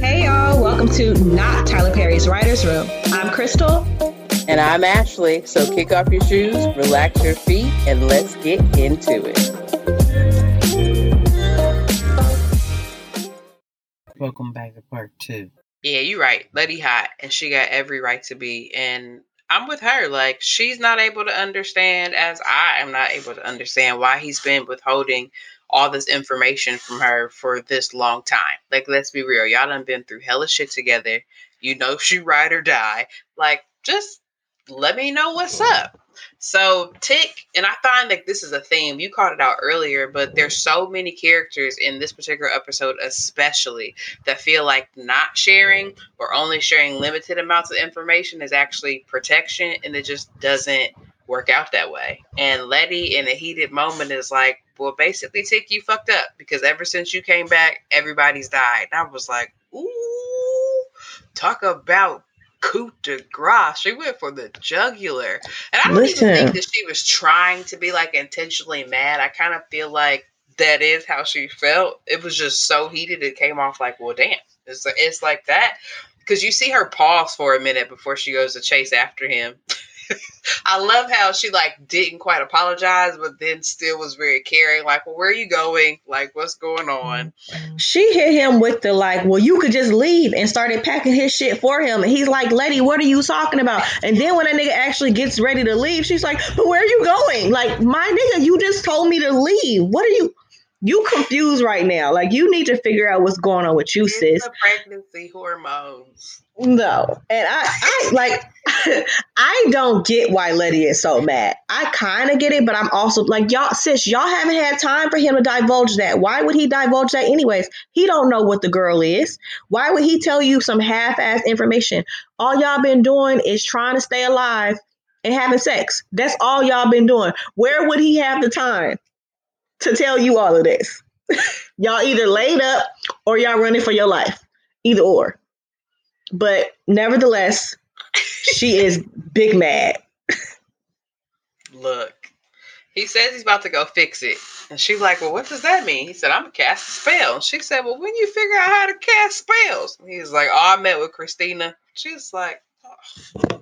Hey y'all, welcome to Not Tyler Perry's Writer's Room. I'm Crystal. And I'm Ashley. So kick off your shoes, relax your feet, and let's get into it. Welcome back to part two. Yeah, you're right. Letty hot, and she got every right to be. And I'm with her. Like she's not able to understand, as I am not able to understand why he's been withholding all this information from her for this long time. Like, let's be real, y'all done been through hella shit together. You know she ride or die. Like, just let me know what's up. So Tick, and I find that this is a theme. You called it out earlier, but there's so many characters in this particular episode, especially that feel like not sharing or only sharing limited amounts of information is actually protection, and it just doesn't work out that way. And Letty in a heated moment is like, well, basically, Tick, you fucked up because ever since you came back, everybody's died. And I was like, ooh, talk about coup de grace. She went for the jugular. And I don't Listen. even think that she was trying to be like intentionally mad. I kind of feel like that is how she felt. It was just so heated, it came off like, well, damn. It's, it's like that. Because you see her pause for a minute before she goes to chase after him. I love how she like didn't quite apologize, but then still was very caring. Like, well, where are you going? Like, what's going on? Mm-hmm. She hit him with the like, well, you could just leave and started packing his shit for him. And he's like, Letty, what are you talking about? And then when that nigga actually gets ready to leave, she's like, but where are you going? Like, my nigga, you just told me to leave. What are you? You confused right now. Like, you need to figure out what's going on with you, It's sis. the pregnancy hormones. No. And I, I like, I don't get why Letty is so mad. I kind of get it, but I'm also like, y'all, sis, y'all haven't had time for him to divulge that. Why would he divulge that anyways? He don't know what the girl is. Why would he tell you some half-ass information? All y'all been doing is trying to stay alive and having sex. That's all y'all been doing. Where would he have the time to tell you all of this? y'all either laid up or y'all running for your life. Either or. But nevertheless, she is big mad. Look, he says he's about to go fix it. And she's like, Well, what does that mean? He said, I'm to cast a spell. She said, Well, when you figure out how to cast spells? And he's like, Oh, I met with Christina. She's like, oh,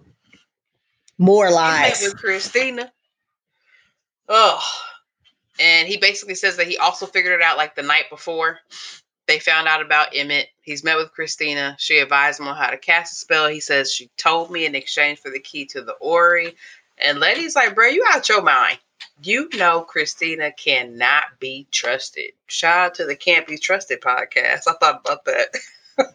More lies. with Christina. Oh. And he basically says that he also figured it out like the night before. They found out about Emmett. He's met with Christina. She advised him on how to cast a spell. He says she told me in exchange for the key to the orrery. And Letty's like, bro, you out your mind. You know Christina cannot be trusted. Shout out to the Can't Be Trusted podcast. I thought about that.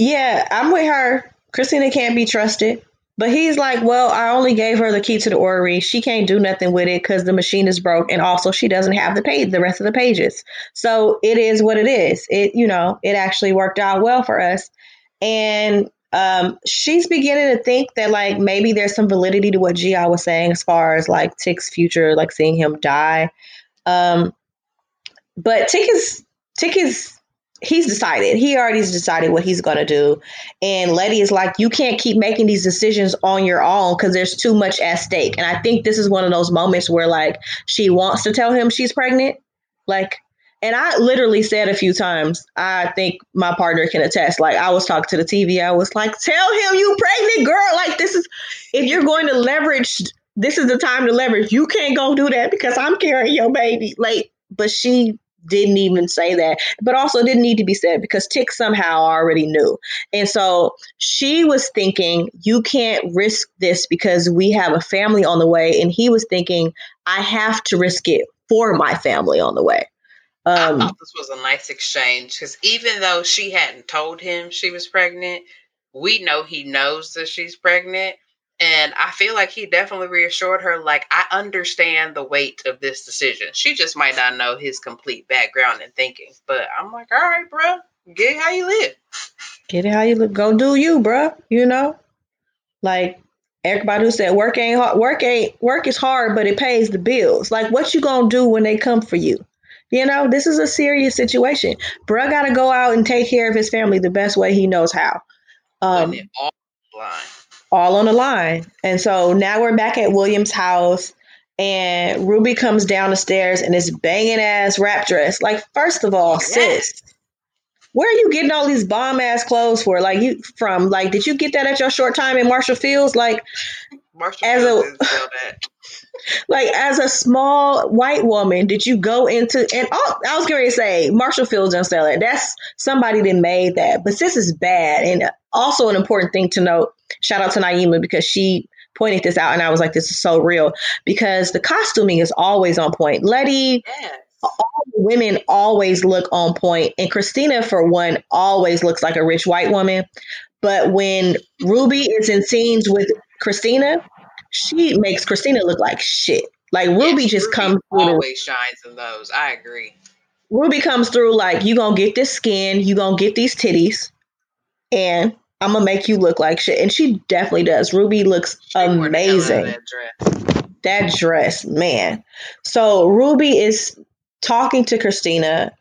Yeah, I'm with her. Christina can't be trusted. But he's like, well, I only gave her the key to the orrery. She can't do nothing with it because the machine is broke, and also she doesn't have the page, the rest of the pages. So it is what it is. It, you know, it actually worked out well for us, and um, she's beginning to think that like maybe there's some validity to what Ji-Ah was saying as far as like Tick's future, like seeing him die. Um, but Tick is Tick is he's decided. He already's decided what he's going to do. And Letty is like, you can't keep making these decisions on your own because there's too much at stake. And I think this is one of those moments where like she wants to tell him she's pregnant. Like, and I literally said a few times, I think my partner can attest. Like, I was talking to the TV, I was like, tell him you pregnant, girl. Like, this is, if you're going to leverage, this is the time to leverage. You can't go do that because I'm carrying your baby. Like, but she didn't even say that, but also didn't need to be said because Tick somehow already knew. And so she was thinking, you can't risk this because we have a family on the way. And he was thinking, I have to risk it for my family on the way. I Um, thought this was a nice exchange because even though she hadn't told him she was pregnant, we know he knows that she's pregnant. And I feel like he definitely reassured her, like, I understand the weight of this decision. She just might not know his complete background and thinking. But I'm like, all right, bro, get how you live. get it how you look. Go do you, bruh. You know, like everybody who said work ain't hard. Work ain't work is hard, but it pays the bills. Like, what you gonna do when they come for you? You know, this is a serious situation. Bruh got to go out and take care of his family the best way he knows how. Um, it blind. All on the line. And so now we're back at William's house and Ruby comes down the stairs in this banging ass wrap dress. Like, first of all, sis, where are you getting all these bomb ass clothes for? Like you from like did you get that at your short time in Marshall Fields? Like Marshall As a- didn't sell that. like as a small white woman, did you go into and oh, I was going to say Marshall Fields don't sell it. That's somebody that made that, but this is bad. And also an important thing to note. Shout out to Naima because she pointed this out, and I was like, "This is so real." Because the costuming is always on point. Letty, Yes. women always look on point, and Christina, for one, always looks like a rich white woman. But when Ruby is in scenes with Christina, she makes Christina look like shit. Like Ruby Yes, just Ruby comes through. the- always shines in those. I agree. Ruby comes through like you gonna get this skin, you gonna get these titties, and I'm gonna make you look like shit. And she definitely does. Ruby looks She wore the hell out of amazing. that dress. That dress, man. So Ruby is talking to Christina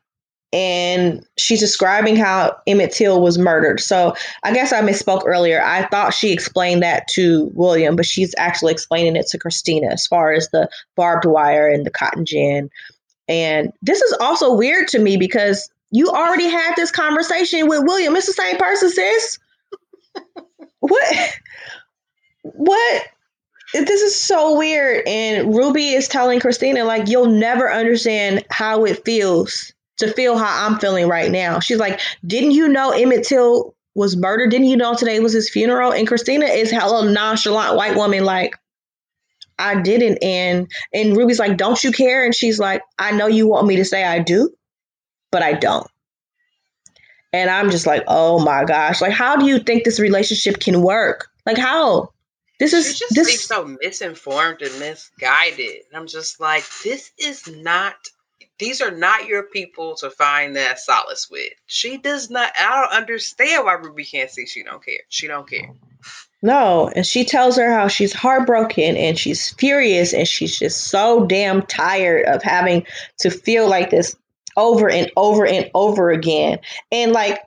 and she's describing how Emmett Till was murdered. So I guess I misspoke earlier. I thought she explained that to William, but she's actually explaining it to Christina as far as the barbed wire and the cotton gin. And this is also weird to me because you already had this conversation with William. It's the same person, sis. what? What? This is so weird. And Ruby is telling Christina, like, you'll never understand how it feels to feel how I'm feeling right now. She's like, didn't you know Emmett Till was murdered? Didn't you know today was his funeral? And Christina is hella nonchalant white woman, like, I didn't. And and Ruby's like, don't you care? And she's like, I know you want me to say I do, but I don't. And I'm just like, oh my gosh. Like, how do you think this relationship can work? Like how? This She is just this so misinformed and misguided. I'm just like, this is not. These are not your people to find that solace with. She does not. I don't understand why Ruby can't see. She don't care. She don't care. No, and she tells her how she's heartbroken and she's furious and she's just so damn tired of having to feel like this over and over and over again. And like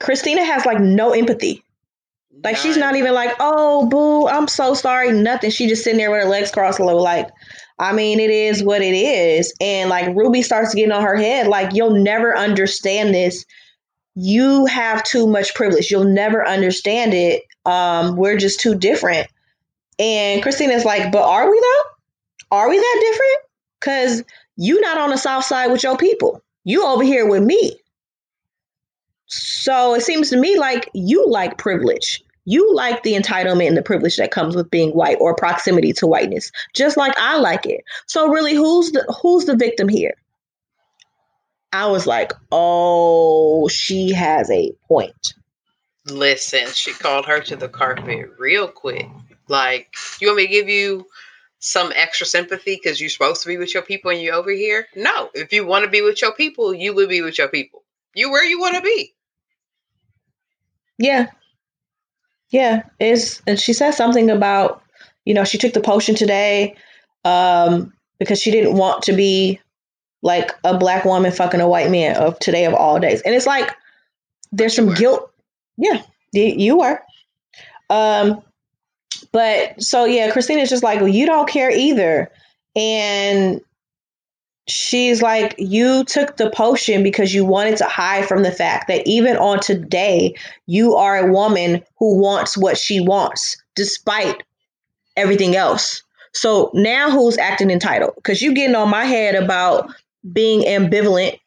Christina has like no empathy. Like she's not even like, "Oh, boo, I'm so sorry." Nothing. She just sitting there with her legs crossed, a little, like, I mean, it is what it is. And like Ruby starts getting on her head, like, "You'll never understand this. You have too much privilege. You'll never understand it. Um, we're just too different." And Christina's like, "But are we though? Are we that different? Because you not on the south side with your people. You over here with me." So it seems to me like you like privilege. You like the entitlement and the privilege that comes with being white or proximity to whiteness, just like I like it. So really, who's the who's the victim here? I was like, oh, she has a point. Listen, she called her to the carpet real quick. Like, you want me to give you some extra sympathy because you're supposed to be with your people and you're over here? No. If you want to be with your people, you would be with your people. You where you want to be. Yeah. Yeah. Is and she said something about, you know, she took the potion today um, because she didn't want to be like a black woman fucking a white man of today of all days. And it's like there's some guilt. Yeah, you were. Um, but so yeah, Christina's just like, well, you don't care either. And she's like, you took the potion because you wanted to hide from the fact that even on today, you are a woman who wants what she wants, despite everything else. So now who's acting entitled? Because you're getting on my head about being ambivalent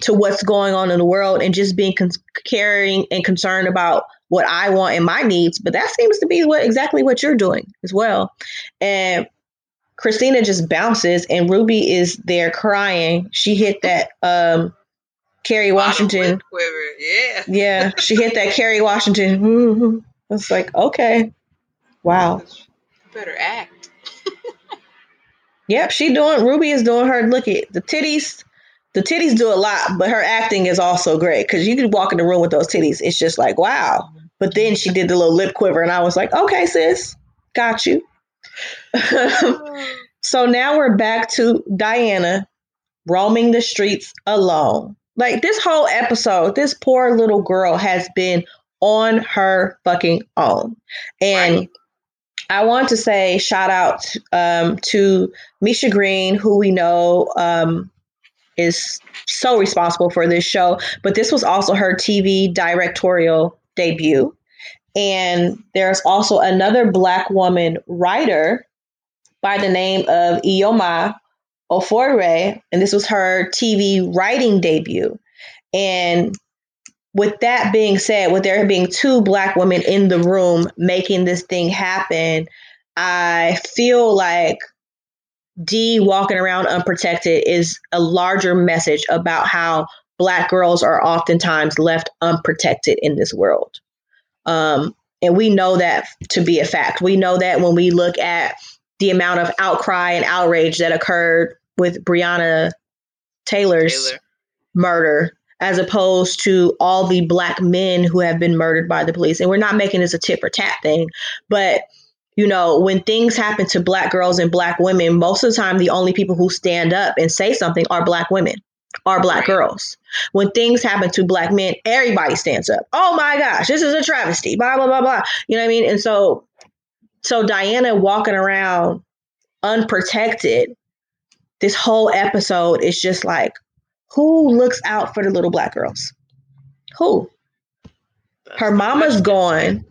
to what's going on in the world and just being con- caring and concerned about what I want and my needs. But that seems to be what exactly what you're doing as well. And Christina just bounces and Ruby is there crying. She hit that um Bottom Washington. Yeah. Yeah, she hit that Kerry Washington. It's like, okay. Wow. Better act. Yep, she doing Ruby is doing her look at the titties. The titties do a lot, but her acting is also great because you could walk in the room with those titties. It's just like, wow. But then she did the little lip quiver, and I was like, okay, sis, got you. so now we're back to Diana roaming the streets alone. Like this whole episode, this poor little girl has been on her fucking own. And right. I want to say shout out um, to Misha Green, who we know um, is so responsible for this show, but this was also her TV directorial debut. And there's also another Black woman writer by the name of Ihuoma Ofordire, and this was her TV writing debut. And with that being said, with there being two Black women in the room making this thing happen, I feel like D walking around unprotected is a larger message about how Black girls are oftentimes left unprotected in this world. Um, and we know that to be a fact. We know that when we look at the amount of outcry and outrage that occurred with Breonna Taylor's Taylor. murder, as opposed to all the black men who have been murdered by the police. And we're not making this a tip or tap thing, but you know, when things happen to black girls and black women, most of the time the only people who stand up and say something are black women are black girls. When things happen to black men, everybody stands up. Oh my gosh, this is a travesty, blah, blah, blah, blah. You know what I mean? And so so Diana walking around unprotected, this whole episode is just like, who looks out for the little black girls? Who? Her mama's gone.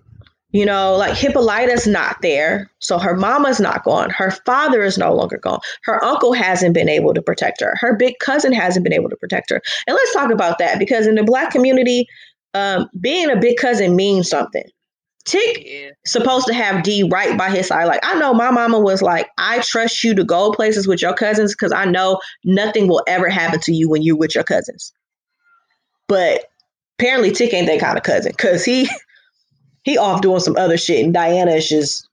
You know, like Hippolyta's not there. So her mama's not gone. Her father is no longer gone. Her uncle hasn't been able to protect her. Her big cousin hasn't been able to protect her. And let's talk about that because in the black community, um, being a big cousin means something. Tick yeah. supposed to have D right by his side. Like I know my mama was like, I trust you to go places with your cousins because I know nothing will ever happen to you when you're with your cousins. But apparently Tick ain't that kind of cousin because he he off doing some other shit, and Diana is just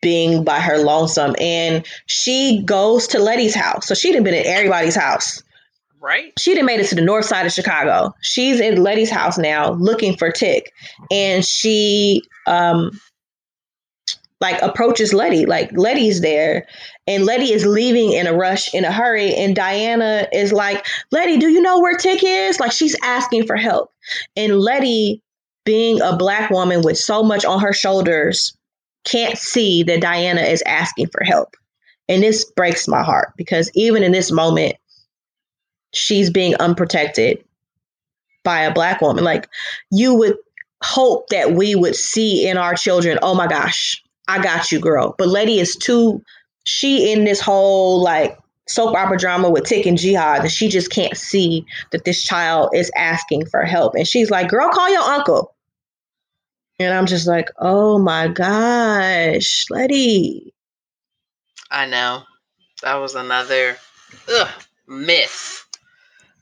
being by her lonesome. And she goes to Letty's house. So she didn't been at everybody's house. Right. She didn't made it to the north side of Chicago. She's in Letty's house now looking for Tick. And she um like approaches Letty. Like Letty's there. And Letty is leaving in a rush, in a hurry. And Diana is like, Letty, do you know where Tick is? Like she's asking for help. And Letty being a black woman with so much on her shoulders can't see that Diana is asking for help. And this breaks my heart because even in this moment, she's being unprotected by a black woman. Like you would hope that we would see in our children, oh my gosh, I got you, girl. But Letty is too, she in this whole like soap opera drama with Tick and Ji-Ah that she just can't see that this child is asking for help. And she's like, girl, call your uncle. And I'm just like, oh my gosh, Letty. I know. That was another ugh, myth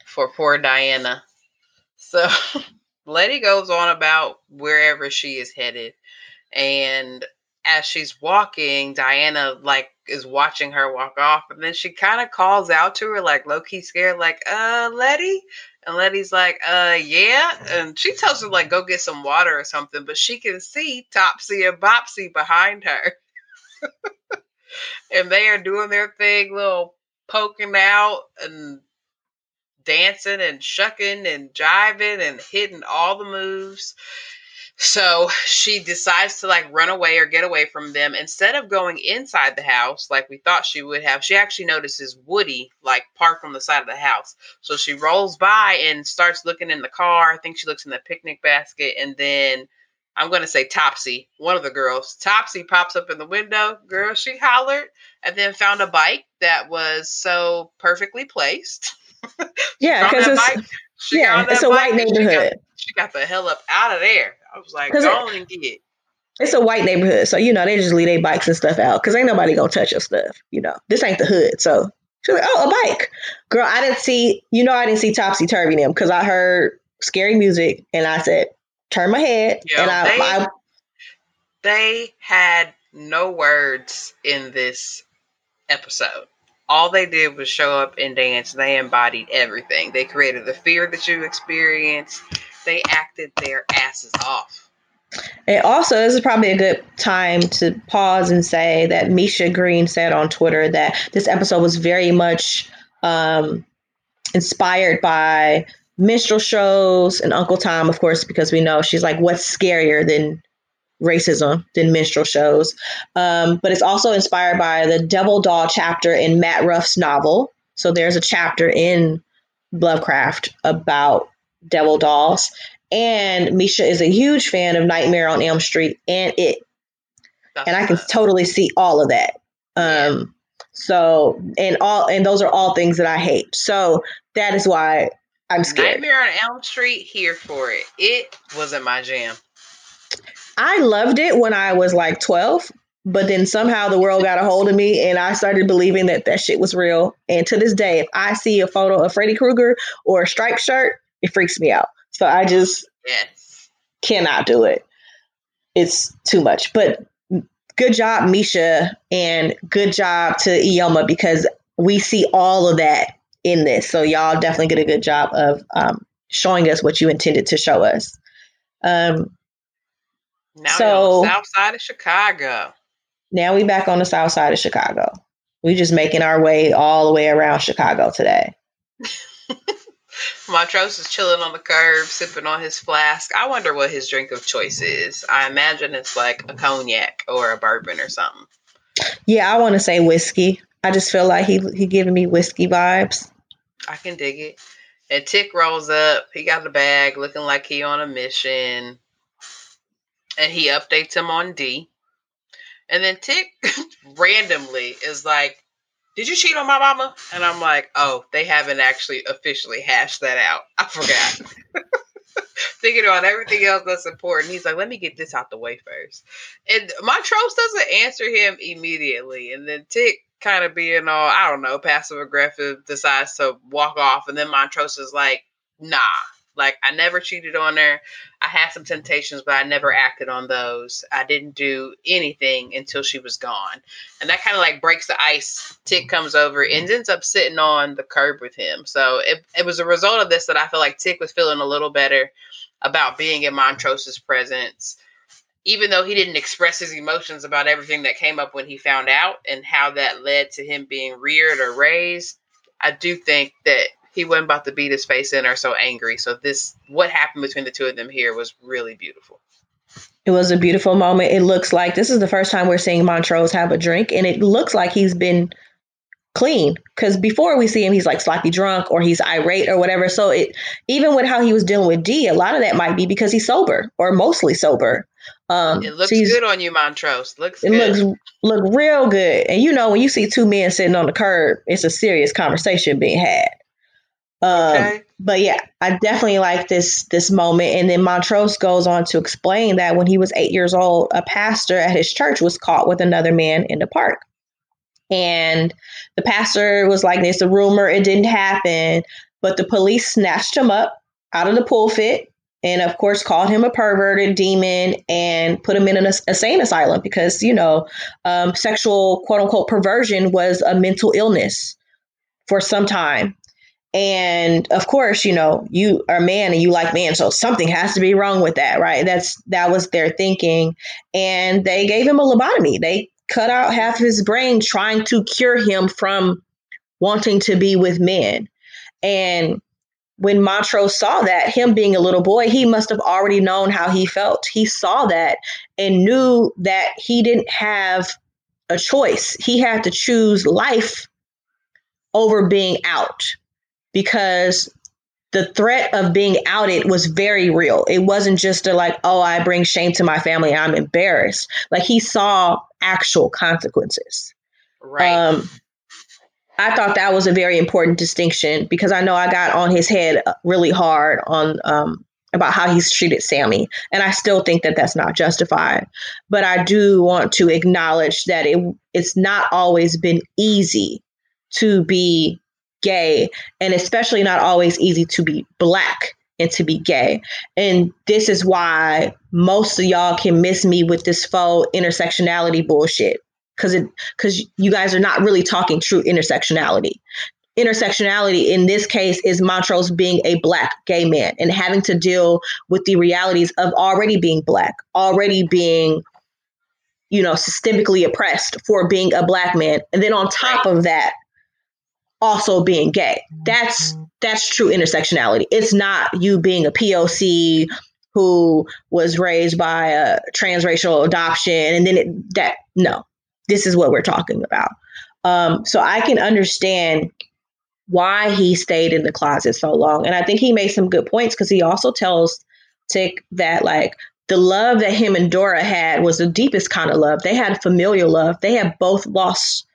for poor Diana. So Letty goes on about wherever she is headed. And as she's walking, Diana like is watching her walk off, and then she kind of calls out to her, like low key scared, like, uh, Letty. And Letty's like, uh, yeah. And she tells her, like, go get some water or something, but she can see Topsy and Bopsy behind her. and they are doing their thing, little poking out and dancing and shucking and jiving and hitting all the moves. So she decides to like run away or get away from them. Instead of going inside the house like we thought she would have, she actually notices Woody like parked on the side of the house. So she rolls by and starts looking in the car. I think she looks in the picnic basket and then I'm going to say Topsy, one of the girls. Topsy pops up in the window. Girl, she hollered and then found a bike that was so perfectly placed. yeah, because it's, yeah, it's a white neighborhood. She got, she got the hell up out of there. I was like, go and get It's a white neighborhood, so you know they just leave their bikes and stuff out because ain't nobody gonna touch your stuff. You know, this ain't the hood, so she's like, "Oh, a bike, girl." I didn't see, you know, I didn't see Topsy Turvy them because I heard scary music and I said, "Turn my head," Yo, and I they, I they had no words in this episode. All they did was show up and dance. They embodied everything. They created the fear that you experienced they acted their asses off. And also, this is probably a good time to pause and say that Misha Green said on Twitter that this episode was very much um, inspired by minstrel shows and Uncle Tom, of course, because we know she's like, what's scarier than racism than minstrel shows? Um, but it's also inspired by the Devil Doll chapter in Matt Ruff's novel. So there's a chapter in Lovecraft about devil dolls. And Misha is a huge fan of Nightmare on Elm Street and it. That's And I can totally see all of that. Um, so and all and those are all things that I hate. So that is why I'm scared. Nightmare on Elm Street, here for it. It wasn't my jam. I loved it when I was like 12, but then somehow the world got a hold of me and I started believing that that shit was real. And to this day, if I see a photo of Freddy Krueger or a striped shirt, it freaks me out. So I just Yes. cannot do it. It's too much. But good job, Misha, and good job to Ihuoma because we see all of that in this. So y'all definitely did a good job of um, showing us what you intended to show us. Um, Now So- we're on the south side of Chicago. now we back on the south side of Chicago. We just making our way all the way around Chicago today. Montrose is chilling on the curb, sipping on his flask. I wonder what his drink of choice is. I imagine it's like a cognac or a bourbon or something. Yeah, I want to say whiskey. I just feel like he he giving me whiskey vibes. I can dig it. And Tick rolls up. He got the bag, looking like he on a mission. And he updates him on D. And then Tick randomly is like, "Did you cheat on my mama?" And I'm like, "Oh, they haven't actually officially hashed that out. I forgot." Thinking about everything else that's important, he's like, "Let me get this out the way first. And Montrose doesn't answer him immediately, and then Tick kind of being all, I don't know, passive aggressive, decides to walk off, and then Montrose is like, "Nah, like I never cheated on her. I had some temptations, but I never acted on those. I didn't do anything until she was gone." And that kind of like breaks the ice. Tick comes over and ends up sitting on the curb with him. So it it was a result of this that I feel like Tick was feeling a little better about being in Montrose's presence even though he didn't express his emotions about everything that came up when he found out and how that led to him being reared or raised, I do think that he wasn't about to beat his face in or so angry. So this what happened between the two of them here was really beautiful. It was a beautiful moment. It looks like this is the first time we're seeing Montrose have a drink, and it looks like he's been clean because before we see him, he's like sloppy drunk or he's irate or whatever. So it even with how he was dealing with D, a lot of that might be because he's sober or mostly sober. Um, It looks so good on you, Montrose. Looks It good. looks look real good, and you know when you see two men sitting on the curb, it's a serious conversation being had. Um, okay. but yeah, I definitely like this this moment. And then Montrose goes on to explain that when he was eight years old, a pastor at his church was caught with another man in the park. And the pastor was like, "It's a rumor. It didn't happen." But the police snatched him up out of the pulpit, and of course called him a perverted demon and put him in an insane asylum because you know um, sexual quote unquote perversion was a mental illness for some time. And of course, you know, you are man and you like men, so something has to be wrong with that, right? That's that was their thinking. And they gave him a lobotomy. They cut out half of his brain trying to cure him from wanting to be with men. And when Montrose saw that, him being a little boy, he must have already known how he felt. He saw that and knew that he didn't have a choice. He had to choose life over being out because the threat of being outed was very real. It wasn't just a like, oh, I bring shame to my family, I'm embarrassed. Like he saw actual consequences. Right. Um, I thought that was a very important distinction because I know I got on his head really hard on um, about how he's treated Sammy, and I still think that that's not justified. But I do want to acknowledge that it it's not always been easy to be gay, and especially not always easy to be black and to be gay. And this is why most of y'all can miss me with this faux intersectionality bullshit because it because you guys are not really talking true intersectionality. Intersectionality in this case is Montrose being a black gay man and having to deal with the realities of already being black, already being, you know, systemically oppressed for being a black man. And then on top of that, also being gay. That's that's true intersectionality. It's not you being a POC who was raised by a transracial adoption and then it, that no. This is what we're talking about. Um, so I can understand why he stayed in the closet so long. And I think he made some good points because he also tells Tick that like the love that him and Dora had was the deepest kind of love. They had familial love. They had both lost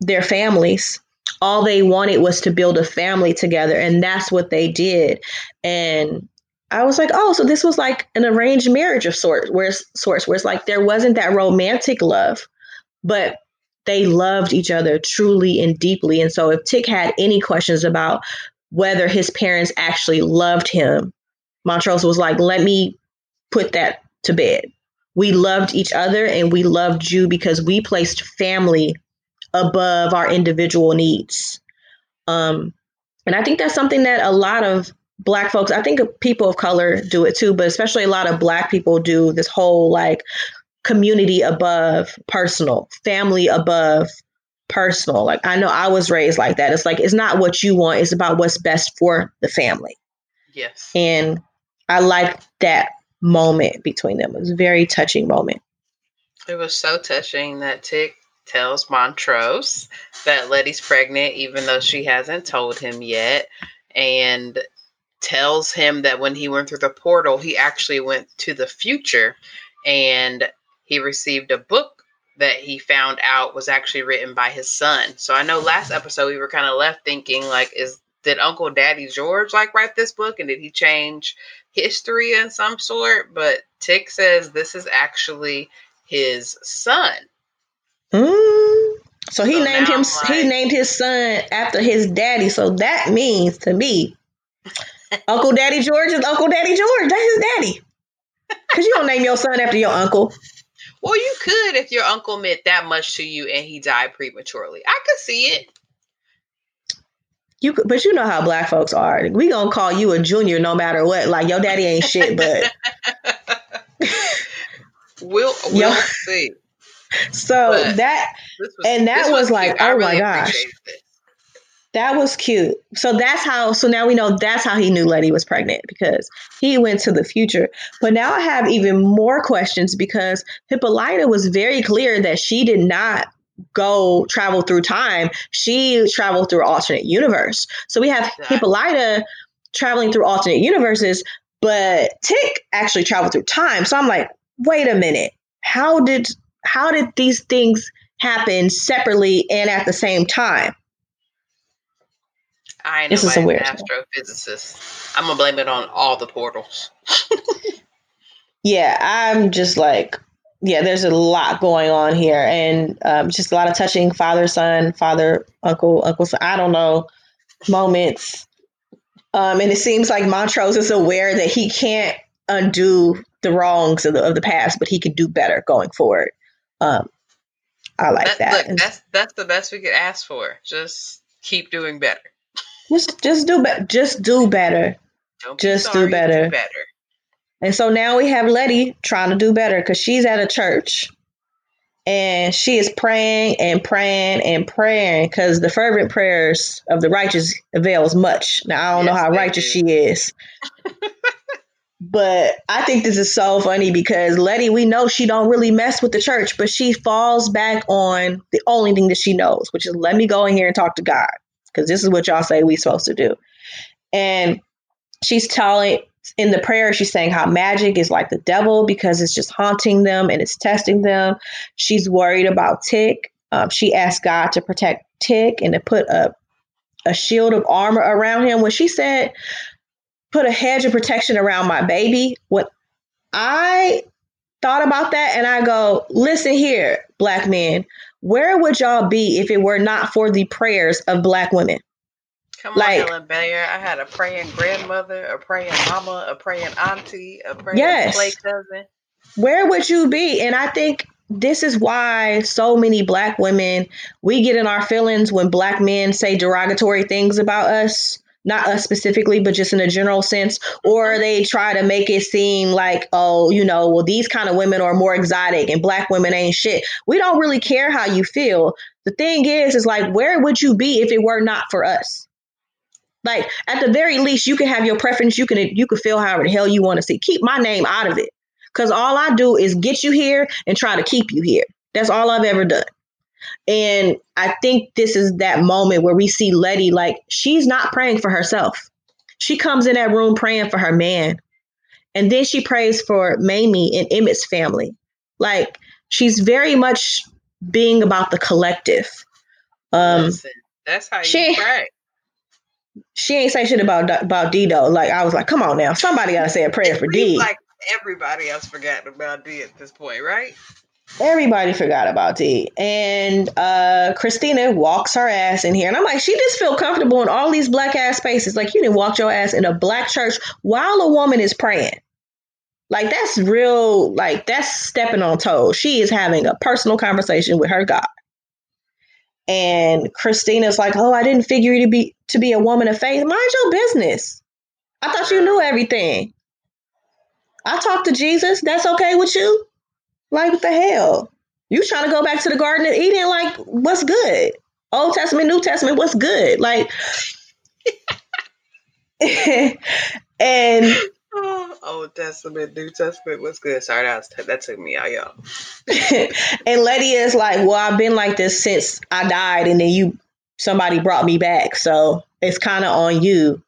their families. All they wanted was to build a family together, and that's what they did. And I was like, oh, so this was like an arranged marriage of sorts, where sorts where it's like there wasn't that romantic love, but they loved each other truly and deeply. And so if Tick had any questions about whether his parents actually loved him, Montrose was like, let me put that to bed. We loved each other and we loved you because we placed family above our individual needs. Um, and I think that's something that a lot of black folks, I think people of color do it too, but especially a lot of black people do this whole like community above personal, family above personal. Like I know I was raised like that. It's like it's not what you want, it's about what's best for the family. Yes. And I like that moment between them. It was a very touching moment. It was so touching that Tick tells Montrose that Letty's pregnant, even though she hasn't told him yet, and tells him that when he went through the portal, he actually went to the future and he received a book that he found out was actually written by his son. So I know last episode we were kind of left thinking like is did Uncle Daddy George like write this book and did he change history in some sort, but Tick says this is actually his son. Mm. So he so named him. Like, he named his son after his daddy. So that means to me, Uncle Daddy George is Uncle Daddy George. That's his daddy. Because you don't name your son after your uncle. Well, you could if your uncle meant that much to you and he died prematurely. I could see it. You could, but you know how black folks are. We gonna call you a junior no matter what. Like your daddy ain't shit, but we'll we'll see. So but that was, and that was, was like, oh really my gosh. That was cute. So that's how. So now we know that's how he knew Letty was pregnant because he went to the future. But now I have even more questions because Hippolyta was very clear that she did not go travel through time. She traveled through alternate universe. So we have exactly. Hippolyta traveling through alternate universes, but Tick actually traveled through time. So I'm like, wait a minute. How did how did these things happen separately and at the same time? I know this is weird astrophysicist. I'm gonna blame it on all the portals. yeah, I'm just like, yeah, there's a lot going on here, and um, just a lot of touching father son, father uncle uncle son. I don't know moments, um, and it seems like Montrose is aware that he can't undo the wrongs of the, of the past, but he can do better going forward. Um, I like that. that. Look, that's that's the best we could ask for. Just keep doing better. Just just do better. Just do better. just do better. do better. And so now we have Letty trying to do better because she's at a church and she is praying and praying and praying because the fervent prayers of the righteous avails much. Now I don't yes, know how righteous do. she is. but I think this is so funny because Letty, we know she don't really mess with the church, but she falls back on the only thing that she knows, which is let me go in here and talk to God because this is what y'all say we supposed to do. And she's telling in the prayer, she's saying how magic is like the devil because it's just haunting them and it's testing them. She's worried about Tick. Um, she asked God to protect Tick and to put a a shield of armor around him. When she said, "Put a hedge of protection around my baby," what I thought about that and I go, "Listen here, black men, where would y'all be if it were not for the prayers of black women?" Come like, on, Helen Baylor. I had a praying grandmother, a praying mama, a praying auntie, a praying yes. play cousin. Where would you be? And I think this is why so many black women we get in our feelings when black men say derogatory things about us not us specifically, but just in a general sense, or they try to make it seem like, oh, you know, well, these kind of women are more exotic and black women ain't shit. We don't really care how you feel. The thing is, is like, where would you be if it were not for us? Like, at the very least, you can have your preference. You can you can feel however the hell you want to see. Keep my name out of it. Cause all I do is get you here and try to keep you here. That's all I've ever done. And I think this is that moment where we see Letty like she's not praying for herself. She comes in that room praying for her man. And then she prays for Mamie and Emmett's family. Like she's very much being about the collective. Um Listen, that's how you she- pray. she ain't say shit about about D though. Like I was like, come on now, somebody gotta say a prayer for D. Like everybody else forgot about D at this point, right? Everybody forgot about D. And uh Christina walks her ass in here. And I'm like, she just feel comfortable in all these black ass spaces. Like you didn't walk your ass in a black church while a woman is praying. Like that's real, like that's stepping on toes. She is having a personal conversation with her God. And Christina's like, Oh, I didn't figure you to be to be a woman of faith. Mind your business. I thought you knew everything. I talked to Jesus. That's okay with you? Like what the hell? You trying to go back to the Garden of Eden? Like what's good? Old Testament, New Testament, what's good? Like, and Oh, Old Testament, New Testament, what's good? Sorry, that was that took me out, y'all. and Letty is like, well, I've been like this since I died, and then you somebody brought me back, so it's kind of on you.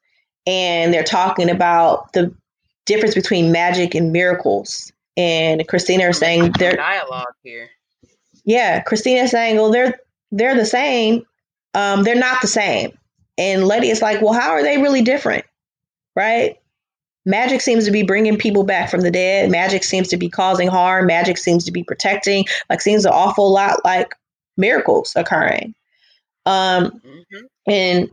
And they're talking about the difference between magic and miracles. And Christina is saying they're dialogue here. yeah, Christina's saying, well, they're they're the same. Um, they're not the same. And Letty is like, well, how are they really different? Right? Magic seems to be bringing people back from the dead. Magic seems to be causing harm. Magic seems to be protecting. Like seems an awful lot like miracles occurring. Um, hmm and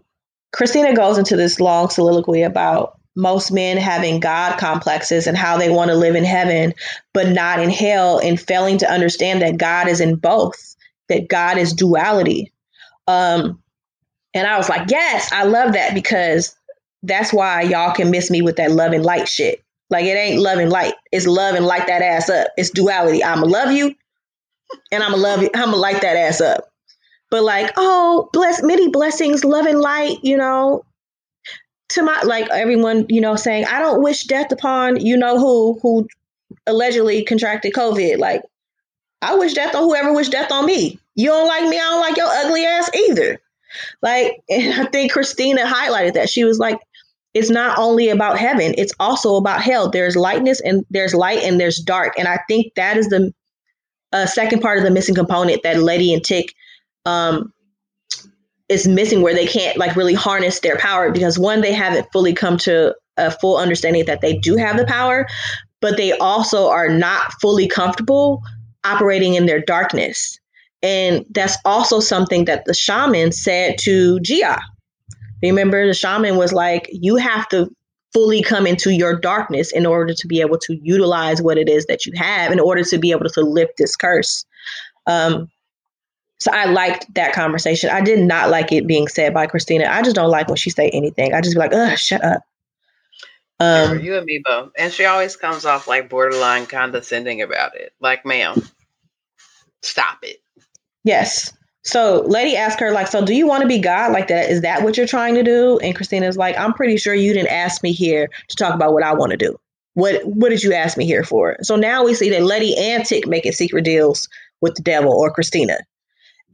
Christina goes into this long soliloquy about most men having God complexes and how they want to live in heaven, but not in hell, and failing to understand that God is in both, that God is duality. Um, and I was like, yes, I love that because that's why y'all can miss me with that love and light shit. Like it ain't love and light. It's love and light that ass up. It's duality. I'ma love you and I'ma love you. I'ma light that ass up. But like, oh, bless many blessings, love and light, you know, to my like everyone, you know, saying, I don't wish death upon you know who who allegedly contracted COVID. Like, I wish death on whoever wished death on me. You don't like me, I don't like your ugly ass either. Like, and I think Christina highlighted that. She was like, it's not only about heaven, it's also about hell. There's lightness and there's light and there's dark. And I think that is the uh, second part of the missing component that Letty and Tick um, is missing, where they can't like really harness their power because one, they haven't fully come to a full understanding that they do have the power, but they also are not fully comfortable operating in their darkness. And that's also something that the shaman said to Ji-Ah. Remember, the shaman was like, You have to fully come into your darkness in order to be able to utilize what it is that you have in order to be able to lift this curse. Um, so I liked that conversation. I did not like it being said by Christina. I just don't like when she say anything. I just be like, ugh, shut up. Um, you and me both. And she always comes off like borderline condescending about it. Like, ma'am, stop it. Yes. So Letty asked her, like, so do you want to be God like that? Is that what you're trying to do? And Christina's like, I'm pretty sure you didn't ask me here to talk about what I want to do. What what did you ask me here for? So now we see that Letty and Tick making secret deals with the devil or Christina.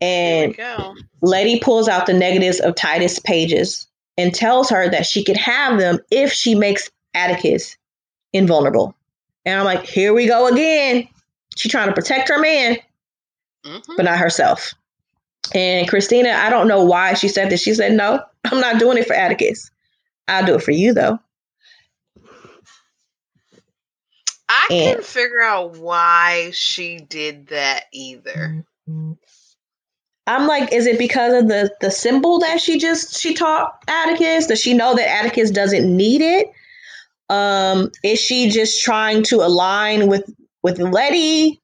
There And we. Letty pulls out the negatives of Titus pages and tells her that she could have them if she makes Atticus invulnerable. And I'm like, here we go again. She trying to protect her man Mhm. but not herself. And Christina, I don't know why she said this. She said, No, I'm not doing it for Atticus. I'll do it for you, though. I And- couldn't figure out why she did that either. I'm like, is it because of the the symbol that she just she taught Atticus? Does she know that Atticus doesn't need it? Um, is she just trying to align with with Letty?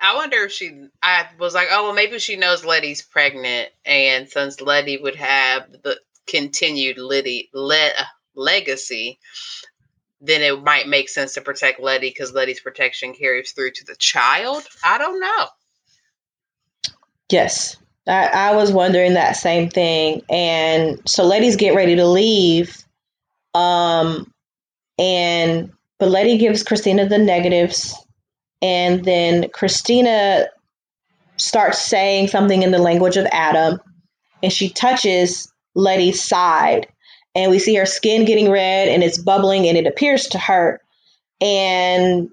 I wonder if she. I was like, oh well, maybe she knows Letty's pregnant, and since Letty would have the continued Letty le, legacy, then it might make sense to protect Letty because Letty's protection carries through to the child. I don't know. Yes. I, I was wondering that same thing. And so ladies get ready to leave. Um, and but Letty gives Christina the negatives, and then Christina starts saying something in the language of Adam, and she touches Letty's side, and we see her skin getting red and it's bubbling and it appears to hurt. And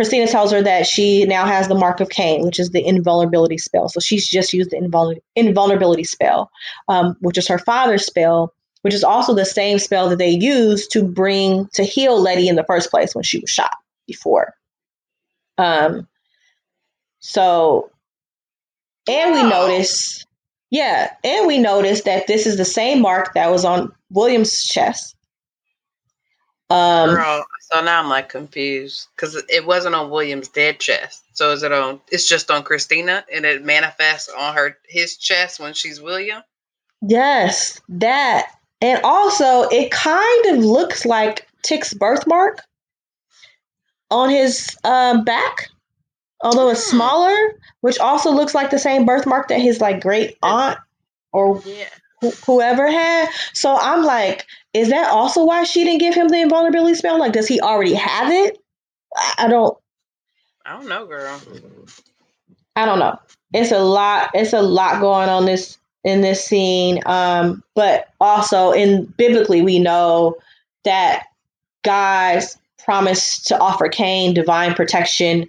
Christina tells her that she now has the mark of Cain, which is the invulnerability spell. So she's just used the invulner- invulnerability spell, um, which is her father's spell, which is also the same spell that they used to bring to heal Letty in the first place when she was shot before. Um, so, and we notice, yeah, and we notice that this is the same mark that was on William's chest. Um, Girl, so now I'm like confused because it wasn't on William's dead chest. So is it on? It's just on Christina, and it manifests on her his chest when she's William. Yes, that, and also it kind of looks like Tick's birthmark on his um, back, although it's Hmm. smaller, which also looks like the same birthmark that his like great aunt or Yeah. Wh- whoever had. So I'm like, is that also why she didn't give him the invulnerability spell? Like, does he already have it? I don't. I don't know, girl. I don't know. It's a lot. It's a lot going on this in this scene. Um, but also in biblically, we know that God's promised to offer Cain divine protection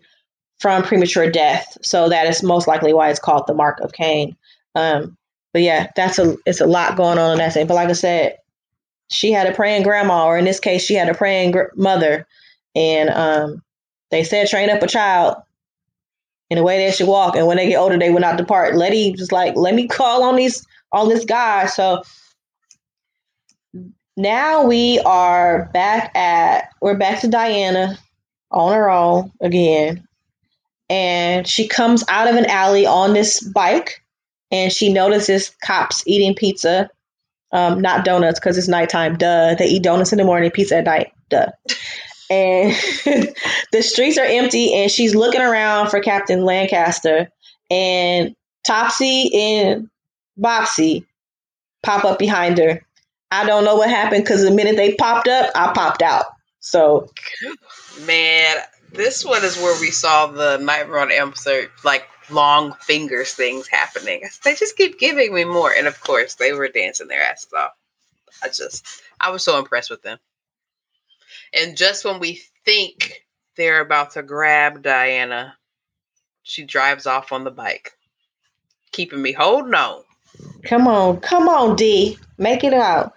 from premature death. So that is most likely why it's called the mark of Cain. Um, but yeah, that's a it's a lot going on in that scene. But like I said, she had a praying grandma, or in this case, she had a praying gr- mother, and um, they said train up a child in the way they should walk, and when they get older, they will not depart. Letty was like, let me call on these on this guy. So now we are back at we're back to Diana on her own again, and she comes out of an alley on this bike, and she notices cops eating pizza. Um, not donuts because it's nighttime. Duh. They eat donuts in the morning, pizza at night. Duh. And the streets are empty, and she's looking around for Captain Lancaster. And Topsy and Bopsy pop up behind her. I don't know what happened because the minute they popped up, I popped out. So Man, this one is where we saw the Nightmare on Elm Street, like long fingers things happening. They just keep giving me more, and of course, they were dancing their asses off. I just, I was so impressed with them. And just when we think they're about to grab Diana, she drives off on the bike, keeping me holding on. come on, come on, D, make it out.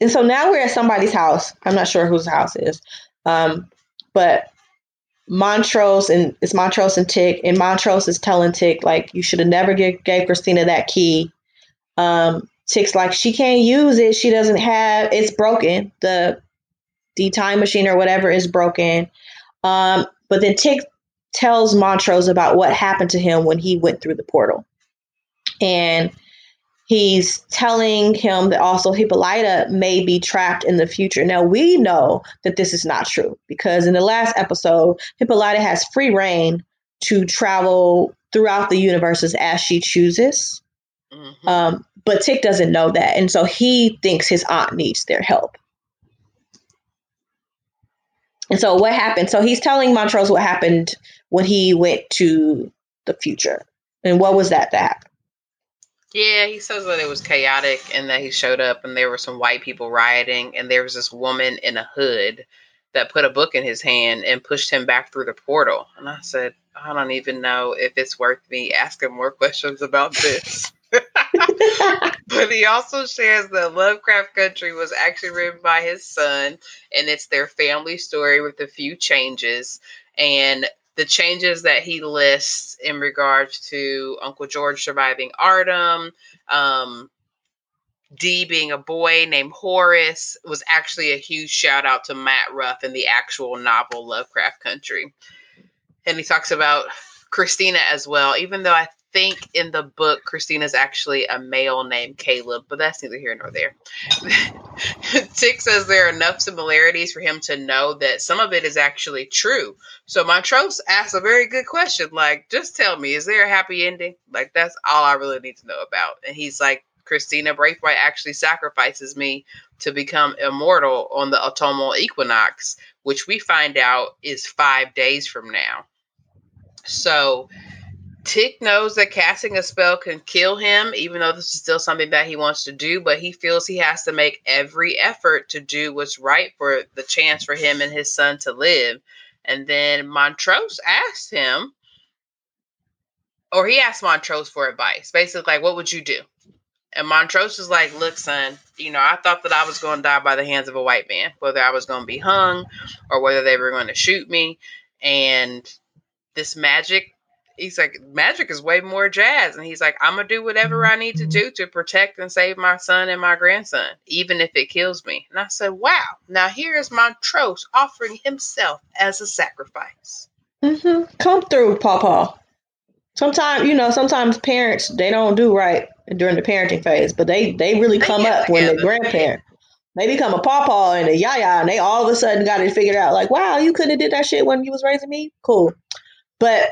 And so now we're at somebody's house. I'm not sure whose house is, um, but Montrose and it's Montrose and Tick, and Montrose is telling Tick like you should have never give, gave Christina that key. Um, Tick's like she can't use it. She doesn't have. It's broken. The the time machine or whatever is broken. Um, but then Tick tells Montrose about what happened to him when he went through the portal, and he's telling him that also Hippolyta may be trapped in the future. Now we know that this is not true because in the last episode, Hippolyta has free reign to travel throughout the universes as she chooses. Mhm. Um, but Tick doesn't know that, and so he thinks his aunt needs their help. And so what happened? So he's telling Montrose what happened when he went to the future. And what was that that happened? Yeah, he says that it was chaotic and that he showed up and there were some white people rioting and there was this woman in a hood that put a book in his hand and pushed him back through the portal. And I said, I don't even know if it's worth me asking more questions about this. but he also shares that Lovecraft Country was actually written by his son and it's their family story with a few changes. And the changes that he lists in regards to Uncle George surviving Ardham, um, D being a boy named Horace was actually a huge shout out to Matt Ruff in the actual novel Lovecraft Country. And he talks about Christina as well, even though I think in the book Christina's actually a male named Caleb, but that's neither here nor there. Tick says there are enough similarities for him to know that some of it is actually true. So Montrose asks a very good question, like, just tell me, is there a happy ending? Like that's all I really need to know about. And he's like, Christina Braithwaite actually sacrifices me to become immortal on the autumnal equinox, which we find out is five days from now. So Tick knows that casting a spell can kill him, even though this is still something that he wants to do, but he feels he has to make every effort to do what's right for the chance for him and his son to live. And then Montrose asked him, or he asked Montrose for advice. Basically, like, what would you do? And Montrose is like, look, son, you know, I thought that I was going to die by the hands of a white man, whether I was going to be hung or whether they were going to shoot me. And this magic he's like, magic is way more jazz. And he's like, I'm gonna do whatever I need to do to protect and save my son and my grandson, even if it kills me. And I said, Wow, now here's Montrose offering himself as a sacrifice. Mm-hmm. Come through, Papa. Sometimes, you know, sometimes parents they don't do right during the parenting phase, but they they really come up when they're grandparent. They become a papa and a yaya, and they all of a sudden got it figured out. Like, wow, you couldn't have did that shit when you was raising me. Cool, but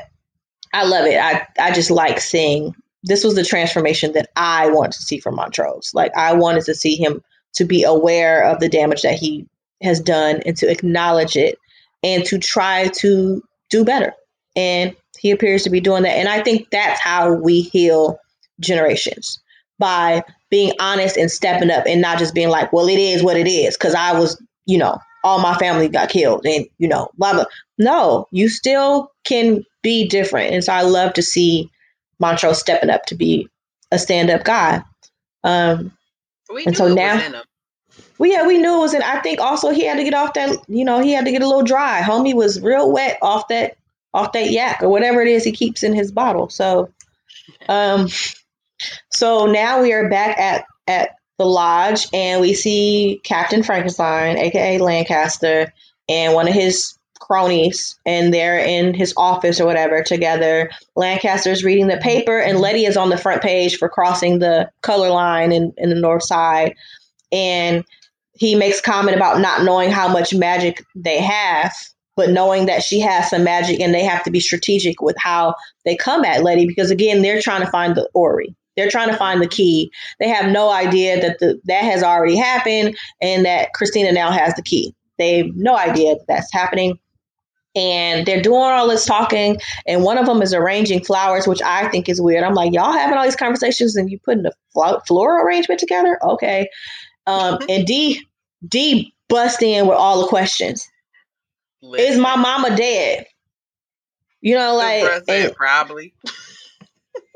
I love it. I, I just like seeing this was the transformation that I want to see from Montrose. Like I wanted to see him to be aware of the damage that he has done and to acknowledge it and to try to do better. And he appears to be doing that. And I think that's how we heal generations by being honest and stepping up and not just being like, well, it is what it is. Cause I was, you know, all my family got killed and, you know, blah, blah. No, you still can be different. And so I love to see Montrose stepping up to be a stand up guy. Um, we and so now, well, yeah, we knew it was in. I think also he had to get off that. You know, he had to get a little dry. Homie was real wet off that off that yak or whatever it is he keeps in his bottle. So, um, so now we are back at at the lodge and we see Captain Frankenstein, aka Lancaster, and one of his cronies and they're in his office or whatever together. Lancaster's reading the paper and Letty is on the front page for crossing the color line in, in the north side. And he makes comment about not knowing how much magic they have, but knowing that she has some magic and they have to be strategic with how they come at Letty because again, they're trying to find the orrery. They're trying to find the key. They have no idea that the that has already happened and that Christina now has the key. They have no idea that that's happening and they're doing all this talking and one of them is arranging flowers which i think is weird. I'm like y'all having all these conversations and you putting the floral arrangement together? Okay. Um, mm-hmm. and d d bust in with all the questions. Listen. is my mama dead? You know like and, probably.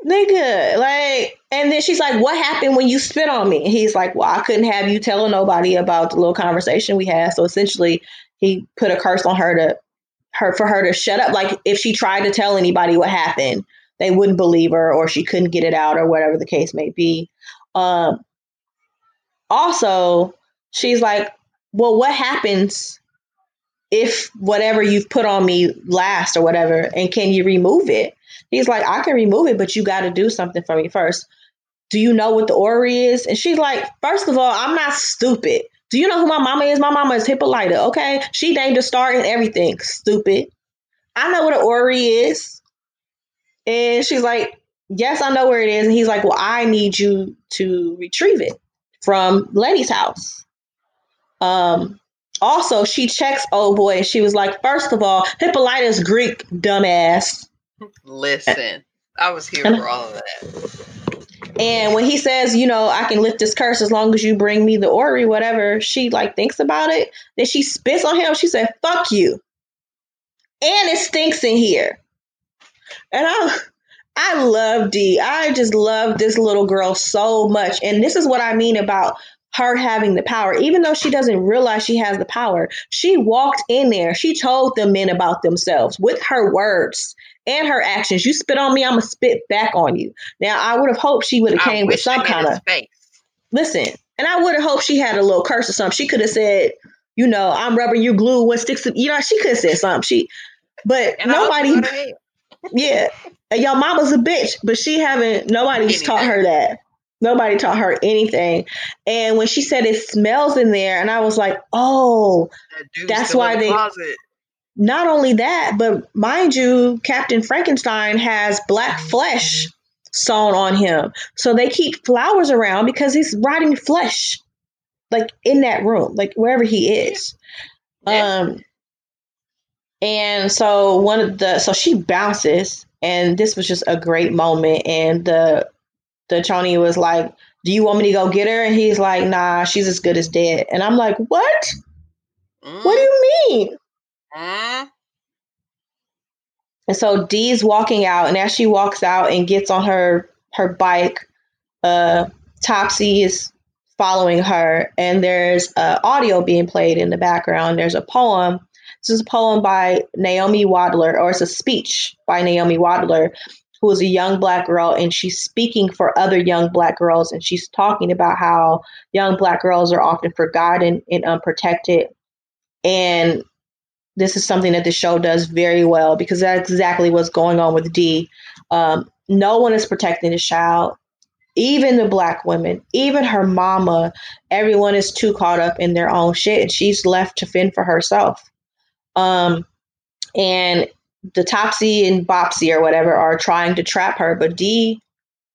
Nigga like and then she's like what happened when you spit on me? And he's like well i couldn't have you telling nobody about the little conversation we had. So essentially he put a curse on her to her for her to shut up. Like if she tried to tell anybody what happened, they wouldn't believe her, or she couldn't get it out, or whatever the case may be. Um, also, she's like, "Well, what happens if whatever you've put on me lasts, or whatever, and can you remove it?" He's like, "I can remove it, but you got to do something for me first. Do you know what the orrery is?" And she's like, first of all, I'm not stupid. Do you know who my mama is? My mama is Hippolyta, okay? She named a star and everything. Stupid. I know what an orrery is. And she's like, Yes, I know where it is. And he's like, Well, I need you to retrieve it from Lenny's house. Um, also, she checks oh boy, and she was like, First of all, Hippolyta's Greek, dumbass. Listen, I was here for all of that. And when he says, you know, I can lift this curse as long as you bring me the orrery, whatever, she like thinks about it. Then she spits on him. She said, fuck you. And it stinks in here. And I I love D. I just love this little girl so much. And this is what I mean about her having the power. Even though she doesn't realize she has the power, she walked in there. She told the men about themselves with her words and her actions. You spit on me, I'm gonna spit back on you. Now I would have hoped she would have came with some kind of face. Listen, and I would have hoped she had a little curse or something. She could have said, you know, I'm rubbing your glue. What sticks? To, you know, she could have said something. She, but and nobody. yeah, And your mama's a bitch, but she haven't. Nobody's taught her that. Nobody taught her anything. And when she said it smells in there, and I was like, oh, That That's why they- closet. not only that, but mind you, Captain Frankenstein has black flesh sewn on him. So they keep flowers around because he's rotting flesh, like in that room, like wherever he is. Yeah. Um, and so one of the so she bounces, and this was just a great moment. And the the Choni was like, "Do you want me to go get her?" And he's like, "Nah, she's as good as dead." And I'm like, "What? Mm, What do you mean?" mm. And so Dee's walking out, and as she walks out and gets on her her bike, uh, Topsy is following her, and there's uh, audio being played in the background. There's a poem. This is a poem by Naomi Wadler, or it's a speech by Naomi Wadler, who is a young black girl, and she's speaking for other young black girls, and she's talking about how young black girls are often forgotten and unprotected, and this is something that the show does very well because that's exactly what's going on with Dee. Um, no one is protecting the child, even the black women, even her mama. Everyone is too caught up in their own shit, and she's left to fend for herself. Um, and the Topsy and Bopsy or whatever are trying to trap her, but Dee,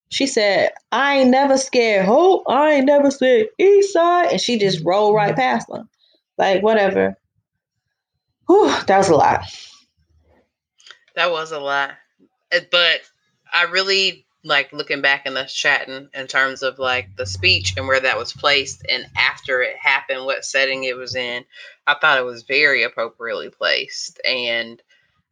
she said, "I ain't never scared Hope. I ain't never said East Side," and she just rolled right past them, like whatever. Whew, that was a lot. That was a lot. Uh, But I really like looking back in the chatting in terms of like the speech and where that was placed and after it happened, what setting it was in. I thought it was very appropriately placed. And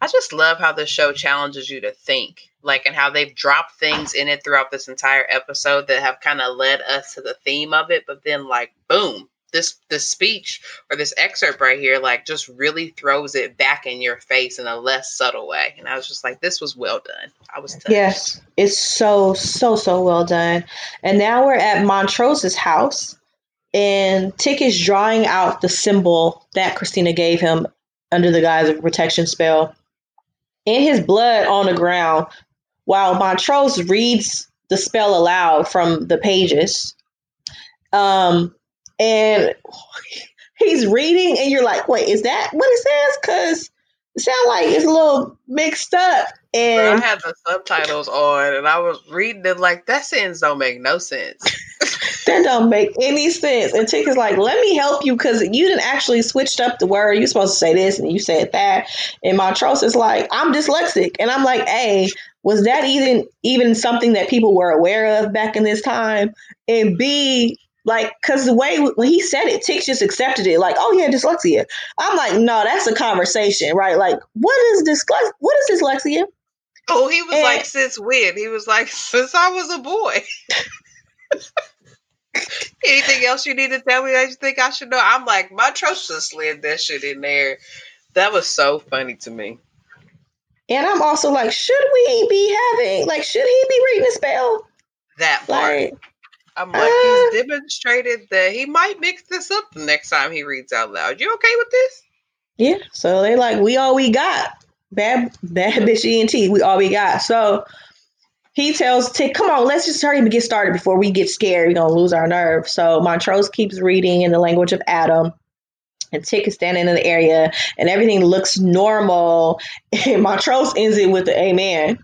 I just love how the show challenges you to think. Like and how they've dropped things in it throughout this entire episode that have kind of led us to the theme of it, but then like boom, this this speech or this excerpt right here like just really throws it back in your face in a less subtle way and i was just like this was well done i was touched. Yes, it's so so so well done. And now we're at Montrose's house, and Tick is drawing out the symbol that Christina gave him under the guise of protection spell, in his blood on the ground, while Montrose reads the spell aloud from the pages. Um, and he's reading, and you're like, "Wait, is that what it says?" Because it sounds like it's a little mixed up. And i had the subtitles on and i was reading it like that sentence don't make no sense That don't make any sense. And Tick is like, let me help you because you didn't actually switched up the word. You're supposed to say this and you said that. And Montrose is like, I'm dyslexic. And I'm like, hey, was that even even something that people were aware of back in this time? And B, like, because the way when he said it, Tick just accepted it, like, oh yeah, dyslexia. I'm like, no, that's a conversation, right? Like, what is dyslexia? What is dyslexia? oh he was And- like since when he was like since i was a boy anything else you need to tell me that you think i should know i'm like my trust just slid that shit in there that was so funny to me And I'm also like, should we be having like, should he be reading a spell? that part Like, I'm like, Uh, he's demonstrated that he might mix this up the next time he reads out loud. You okay with this? Yeah. So they like, we all we got. Bad bad bitch ENT, we all we got. So he tells Tick, come on, let's just hurry and get started before we get scared. We're gonna lose our nerve. So Montrose keeps reading in the language of Adam. And Tick is standing in the area and everything looks normal. And Montrose ends it with the amen.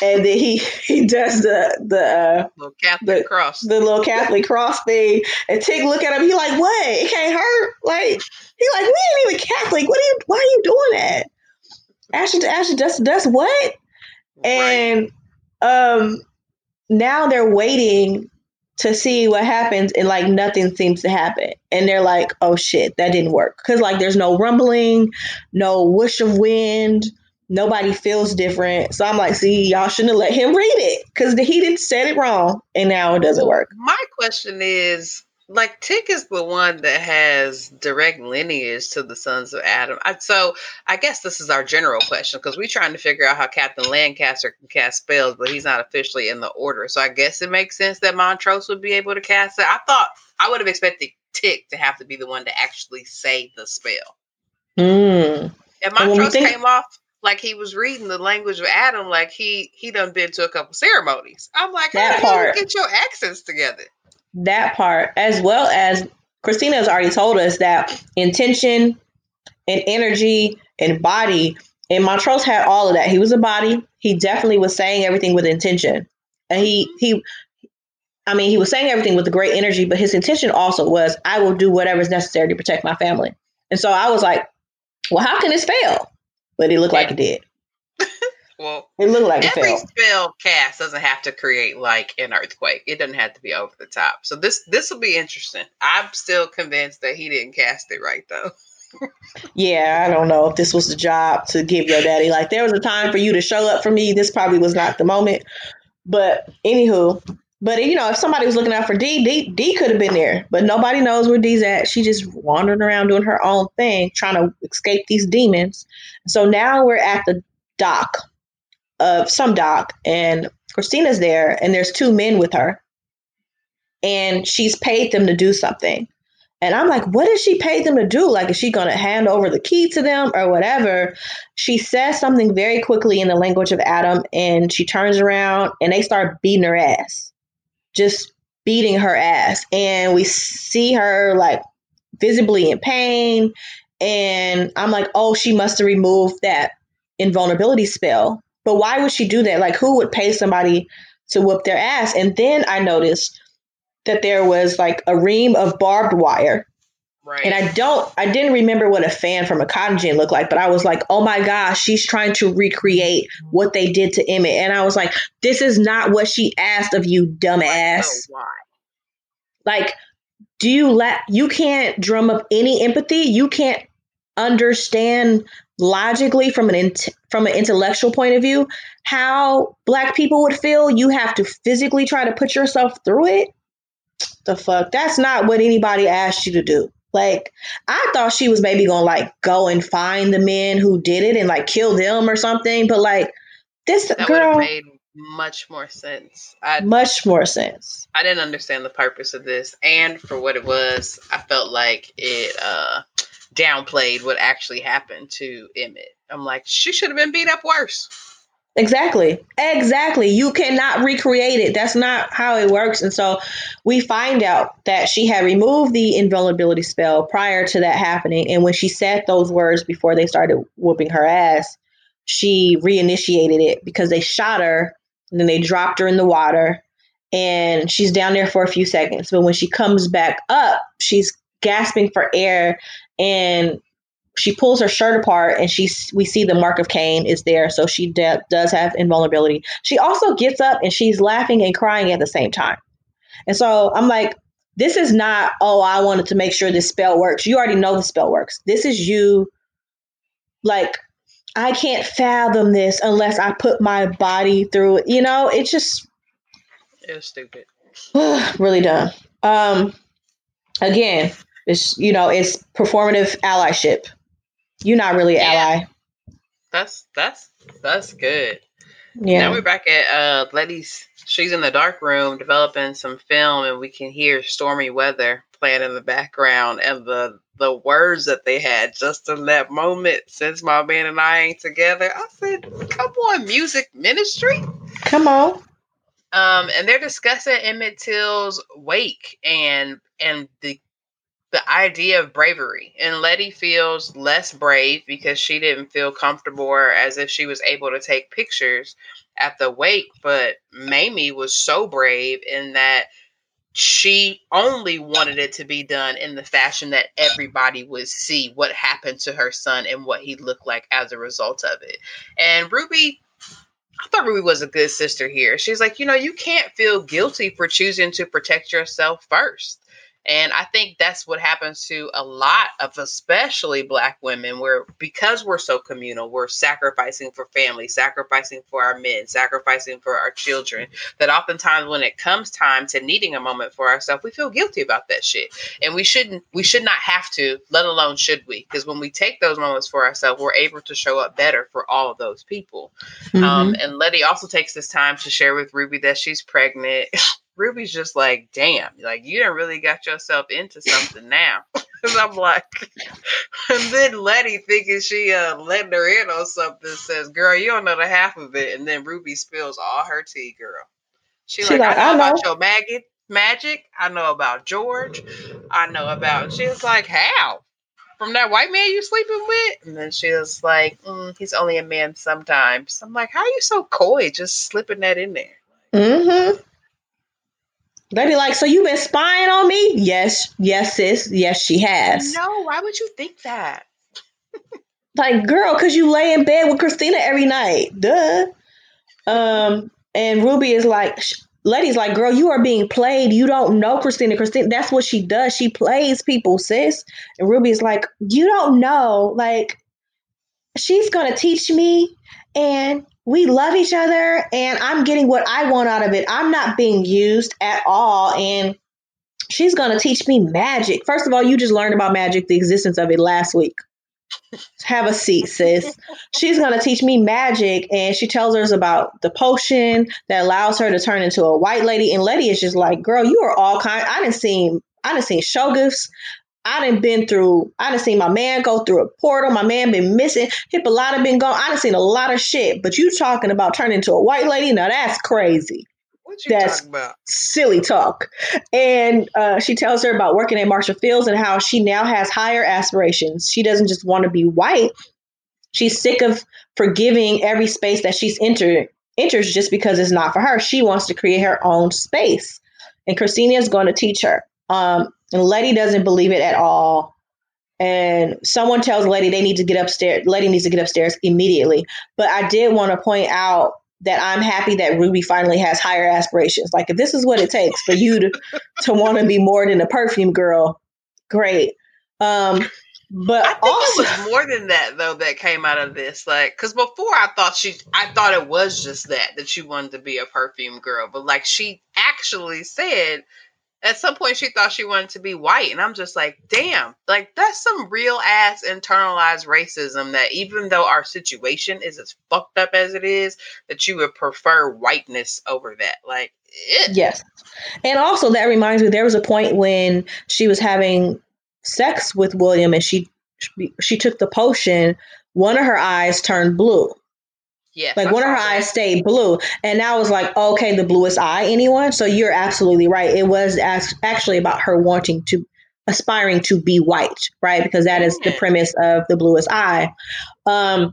And then he he does the the uh, Little Catholic The- cross. the little Catholic cross thing, and Tick look at him. He like, what? It can't hurt. Like he like, we ain't even Catholic. What are you? Why are you doing that? Ashley, Ashley, that's that's what? right. And um, now they're waiting to see what happens, and like nothing seems to happen. And they're like, oh shit, that didn't work because like there's no rumbling, no whoosh of wind. Nobody feels different. So I'm like, see, y'all shouldn't have let him read it because he didn't said it wrong, and now it doesn't work. My question is like Tick is the one that has direct lineage to the sons of Adam. I, so I guess this is our general question because we're trying to figure out how Captain Lancaster can cast spells, but he's not officially in the order. So I guess it makes sense that Montrose would be able to cast it. I thought I would have expected Tick to have to be the one to actually say the spell. Mm. If Montrose think- came off like he was reading the language of Adam, like he he done been to a couple ceremonies. I'm like, That how part. you get your accents together? that part, as well as Christina has already told us that intention and energy and body, and Montrose had all of that. He was a body. He definitely was saying everything with intention, and he he. I mean, he was saying everything with great energy, but his intention also was, I will do whatever is necessary to protect my family. And so I was like, well, how can this fail? But it looked like it did. Well, It looked like it every failed. spell cast doesn't have to create like an earthquake. It doesn't have to be over the top. So this this will be interesting. I'm still convinced that he didn't cast it right though. Yeah, I don't know if this was the job to give your daddy. Like, there was a time for you to show up for me. This probably was not the moment. But anywho, but you know, if somebody was looking out for D, D, D could have been there. But nobody knows where D's at. She just wandering around doing her own thing, trying to escape these demons. So now we're at the dock of some dock, and Christina's there, and there's two men with her, and she's paid them to do something. And I'm like, what is she paid them to do? Like, is she going to hand over the key to them or whatever? She says something very quickly in the language of Adam, and she turns around and they start beating her ass, just beating her ass. And we see her like visibly in pain. And I'm like, oh, she must have removed that invulnerability spell. But why would she do that? Like, who would pay somebody to whoop their ass? And then I noticed that there was like a ream of barbed wire. Right. And I don't, I didn't remember what a fan from a cotton gin looked like, but I was like, oh my gosh, she's trying to recreate what they did to Emmett. And I was like, this is not what she asked of you, dumbass. Oh, why? Like, do you let, you can't drum up any empathy. You can't understand logically from an int- from an intellectual point of view how black people would feel. You have to physically try to put yourself through it the fuck? That's not what anybody asked you to do. Like, I thought she was maybe gonna like go and find the men who did it and like kill them or something. But like, this That would girl, have made much more sense. I much more sense. I didn't understand the purpose of this, and for what it was, I felt like it uh, downplayed what actually happened to Emmett. I'm like, she should have been beat up worse. Exactly. Exactly. You cannot recreate it. That's not how it works. And so we find out that she had removed the invulnerability spell prior to that happening. And when she said those words before they started whooping her ass, she reinitiated it because they shot her and then they dropped her in the water. And she's down there for a few seconds. But when she comes back up, she's gasping for air and she pulls her shirt apart and she we see the mark of Cain is there. So she de- does have invulnerability. She also gets up and she's laughing and crying at the same time. And so i'm like this is not oh i wanted to make sure this spell works. You already know the spell works. This is you like i can't fathom this unless i put my body through it. You know it's just It was stupid. really dumb. Um again it's you know it's performative allyship you're not really an Yeah. ally That's that's that's good. yeah Now we're back at uh Letty's. She's in the dark room developing some film, and we can hear stormy weather playing in the background, and the the words that they had just in that moment. Since my man and I ain't together, I said, "Come on, music ministry." come on Um, and they're discussing Emmett Till's wake and and the the idea of bravery. And Letty feels less brave because she didn't feel comfortable or as if she was able to take pictures at the wake. But Mamie was so brave in that she only wanted it to be done in the fashion that everybody would see what happened to her son and what he looked like as a result of it. And Ruby I thought Ruby was a good sister here. She's like, you know, you can't feel guilty for choosing to protect yourself first. And I think that's what happens to a lot of especially black women where because we're so communal, we're sacrificing for family, sacrificing for our men, sacrificing for our children, that oftentimes when it comes time to needing a moment for ourselves, we feel guilty about that shit. And we shouldn't we should not have to, let alone should we. Because when we take those moments for ourselves, we're able to show up better for all of those people. Mm-hmm. Um, and Letty also takes this time to share with Ruby that she's pregnant. Ruby's just like, damn, like you done really got yourself into something now. Cause I'm like, and then Letty thinking she uh letting her in on something says, "Girl, you don't know the half of it," and then Ruby spills all her tea, girl. She, She like, like, I know "I about know." your maggot magic. I know about George. I know about. She's like, how? From that white man you sleeping with? And then she was like, mm, he's only a man sometimes. I'm like, how are you so coy, just slipping that in there? Mm-hmm. Lady like, so you've been spying on me? Yes, yes, sis. Yes, she has. No, why would you think that? Like, girl, cause you lay in bed with Christina every night. Duh. Um, and Ruby is like, sh- Letty's like, girl, you are being played. You don't know Christina. Christina, that's what she does. She plays people, sis. And Ruby is like, you don't know. Like, she's gonna teach me, and we love each other, and I'm getting what I want out of it. I'm not being used at all, and she's gonna teach me magic. First of all, you just learned about magic, the existence of it last week. Have a seat, sis. She's gonna teach me magic, and she tells us about the potion that allows her to turn into a white lady. And Letty is just like, "Girl, you are all kind. I didn't see. I didn't seen shoggoths. I didn't been through. I didn't seen my man go through a portal. My man been missing. Hippolyta been gone. I done seen a lot of shit. But you talking about turning into a white lady? Now that's crazy." What you That's- talking about? silly talk. And uh, she tells her about working at Marshall Fields and how she now has higher aspirations. She doesn't just want to be white. She's sick of forgiving every space that she's entered enters just because it's not for her. She wants to create her own space. And Christina is going to teach her. Um, and Letty doesn't believe it at all. And someone tells Letty they need to get upstairs. Letty needs to get upstairs immediately. But I did want to point out that I'm happy that Ruby finally has higher aspirations. Like if this is what it takes for you to to want to be more than a perfume girl, great. Um, but I think also, it was more than that though that came out of this. Like, because before I thought she, I thought it was just that that she wanted to be a perfume girl, but like she actually said at some point she thought she wanted to be white, and I'm just like, damn, like that's some real ass internalized racism. That even though our situation is as fucked up as it is, that you would prefer whiteness over that. Like, it, yes, and also that reminds me there was a point when she was having sex with William, and she she, she took the potion. One of her eyes turned blue. Yes, Like one of her eyes stayed blue, and I was like, okay, the bluest eye, anyone? So you're absolutely right. It was as, actually about her wanting to, aspiring to be white, right? Because that is the premise of the bluest eye. Um,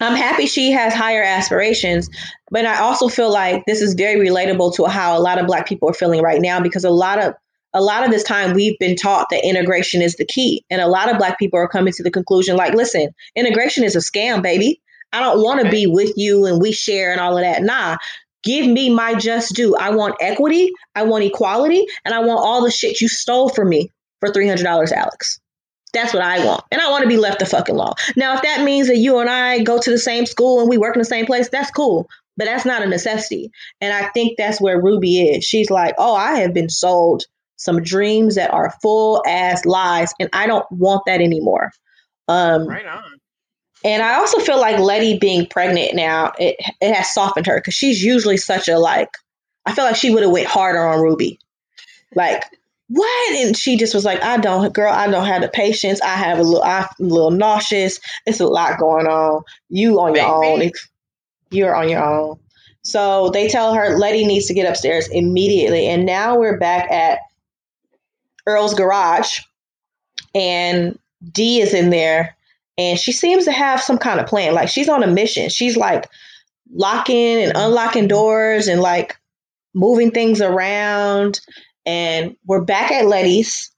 I'm happy she has higher aspirations, but I also feel like this is very relatable to how a lot of Black people are feeling right now because a lot of a lot of this time we've been taught that integration is the key, and a lot of Black people are coming to the conclusion like, listen, integration is a scam, baby. I don't want to be with you and we share and all of that. Nah, give me my just due. I want equity, I want equality, and I want all the shit you stole from me for $300, Alex. That's what I want. And I want to be left the fucking alone. Now, if that means that you and I go to the same school and we work in the same place, that's cool. But that's not a necessity. And I think that's where Ruby is. She's like, oh, I have been sold some dreams that are full ass lies, and I don't want that anymore. Um, right on. And I also feel like Letty being pregnant now, it it has softened her because she's usually such a like. I feel like she would have went harder on Ruby, like what? And she just was like, I don't, girl, I don't have the patience. I have a little, I'm a little nauseous. It's a lot going on. You on your own. If You're on your own. So they tell her Letty needs to get upstairs immediately. And now we're back at Earl's garage, and Dee is in there and she seems to have some kind of plan. Like she's on a mission. She's like locking and unlocking doors and like moving things around. And we're back at Letty's,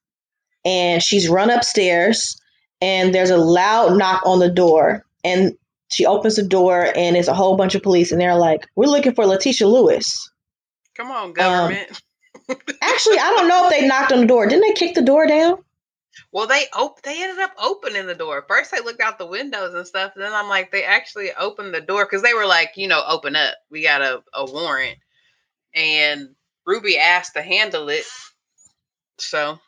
and she's run upstairs, and there's a loud knock on the door, and she opens the door, and it's a whole bunch of police, and they're like, "We're looking for Leticia Lewis." Come on, um, government. Actually, I don't know if they knocked on the door. Didn't they kick the door down? Well, they op- they ended up opening the door. First, they looked out the windows and stuff. And then I'm like, they actually opened the door because they were like, you know, open up. We got a, a warrant. And Ruby asked to handle it. So,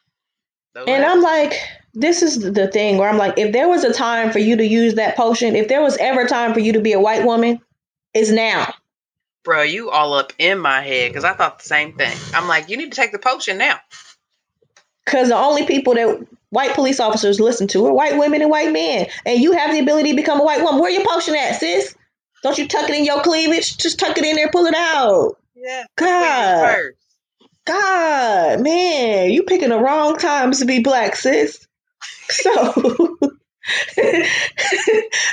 And I'm like, this is the thing where I'm like, if there was a time for you to use that potion, if there was ever a time for you to be a white woman, it's now. bro, you all up in my head because I thought the same thing. I'm like, you need to take the potion now. Because the only people that white police officers listen to are white women and white men. And you have the ability to become a white woman. Where you potion at, sis? Don't you tuck it in your cleavage? Just tuck it in there, pull it out. Yeah. God. God, man, you picking the wrong times to be black, sis. So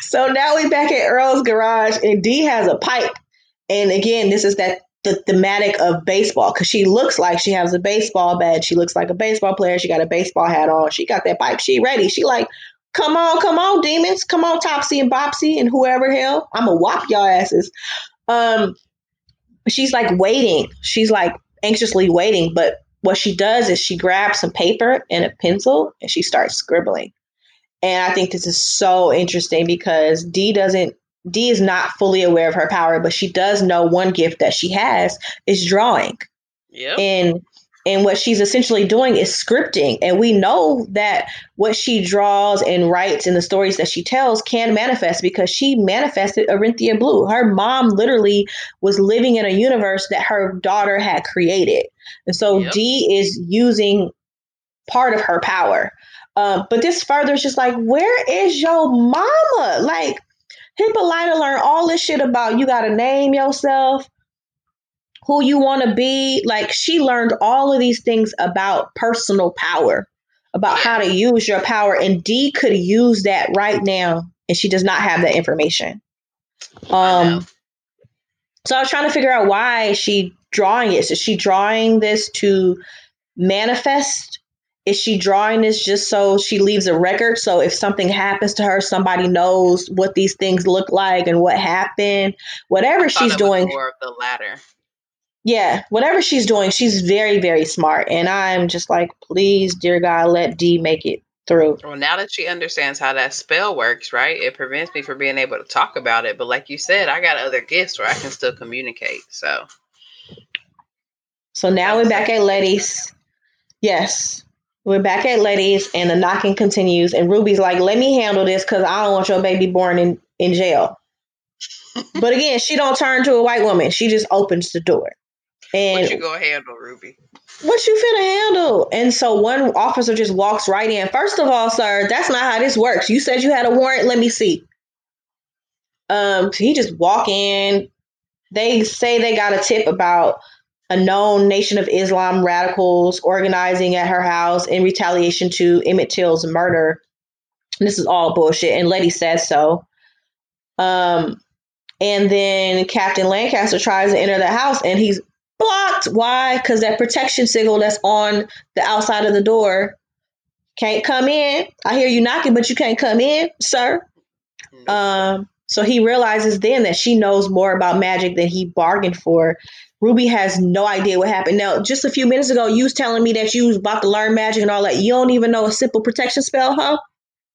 so now we back at Earl's garage and Dee has a pipe. And again, this is that the thematic of baseball because she looks like she has a baseball bat. She looks like a baseball player. She got a baseball hat on. She got that pipe. She ready. She like, come on, come on, demons. Come on, Topsy and Bopsy and whoever hell. I'm going to whop y'all asses. Um, she's like waiting. She's like anxiously waiting. But what she does is she grabs some paper and a pencil and she starts scribbling. And I think this is so interesting because D doesn't Dee is not fully aware of her power, but she does know one gift that she has is drawing. Yep. And and what she's essentially doing is scripting. And we know that what she draws and writes and the stories that she tells can manifest because she manifested Orinthia Blue. Her mom literally was living in a universe that her daughter had created. And so Yep. Dee is using part of her power. Um, but this further is just like, where is your mama? Like, Hippolyta learned all this shit about you got to name yourself, who you want to be. Like, she learned all of these things about personal power, about how to use your power. And Dee could use that right now, and she does not have that information. Um, so I was trying to figure out why she drawing it. Is she drawing this to manifest? Is she drawing this just so she leaves a record? So if something happens to her, somebody knows what these things look like and what happened. Whatever she's doing, more of the latter. yeah, whatever she's doing, she's very, very smart. And I'm just like, please, dear God, let Dee make it through. Well, now that she understands how that spell works, right, it prevents me from being able to talk about it. But like you said, I got other gifts where I can still communicate. So So now we're back at Letty's. Yes, we're back at Letty's, and the knocking continues. And Ruby's like, "Let me handle this because I don't want your baby born in in jail." but again, she don't turn to a white woman. She just opens the door. And what you gonna handle, Ruby? what you finna handle? And so one officer just walks right in. First of all, sir, that's not how this works. You said you had a warrant. Let me see. Um, so he just walk in. They say they got a tip about a known Nation of Islam radicals organizing at her house in retaliation to Emmett Till's murder. And this is all bullshit, and Letty says so. Um, and then Captain Lancaster tries to enter the house, and he's blocked. Why? Because that protection sigil that's on the outside of the door can't come in. I hear you knocking, but you can't come in, sir. Um, so he realizes then that she knows more about magic than he bargained for. Ruby has no idea what happened. Now, just a few minutes ago, you was telling me that you was about to learn magic and all that. You don't even know a simple protection spell, huh?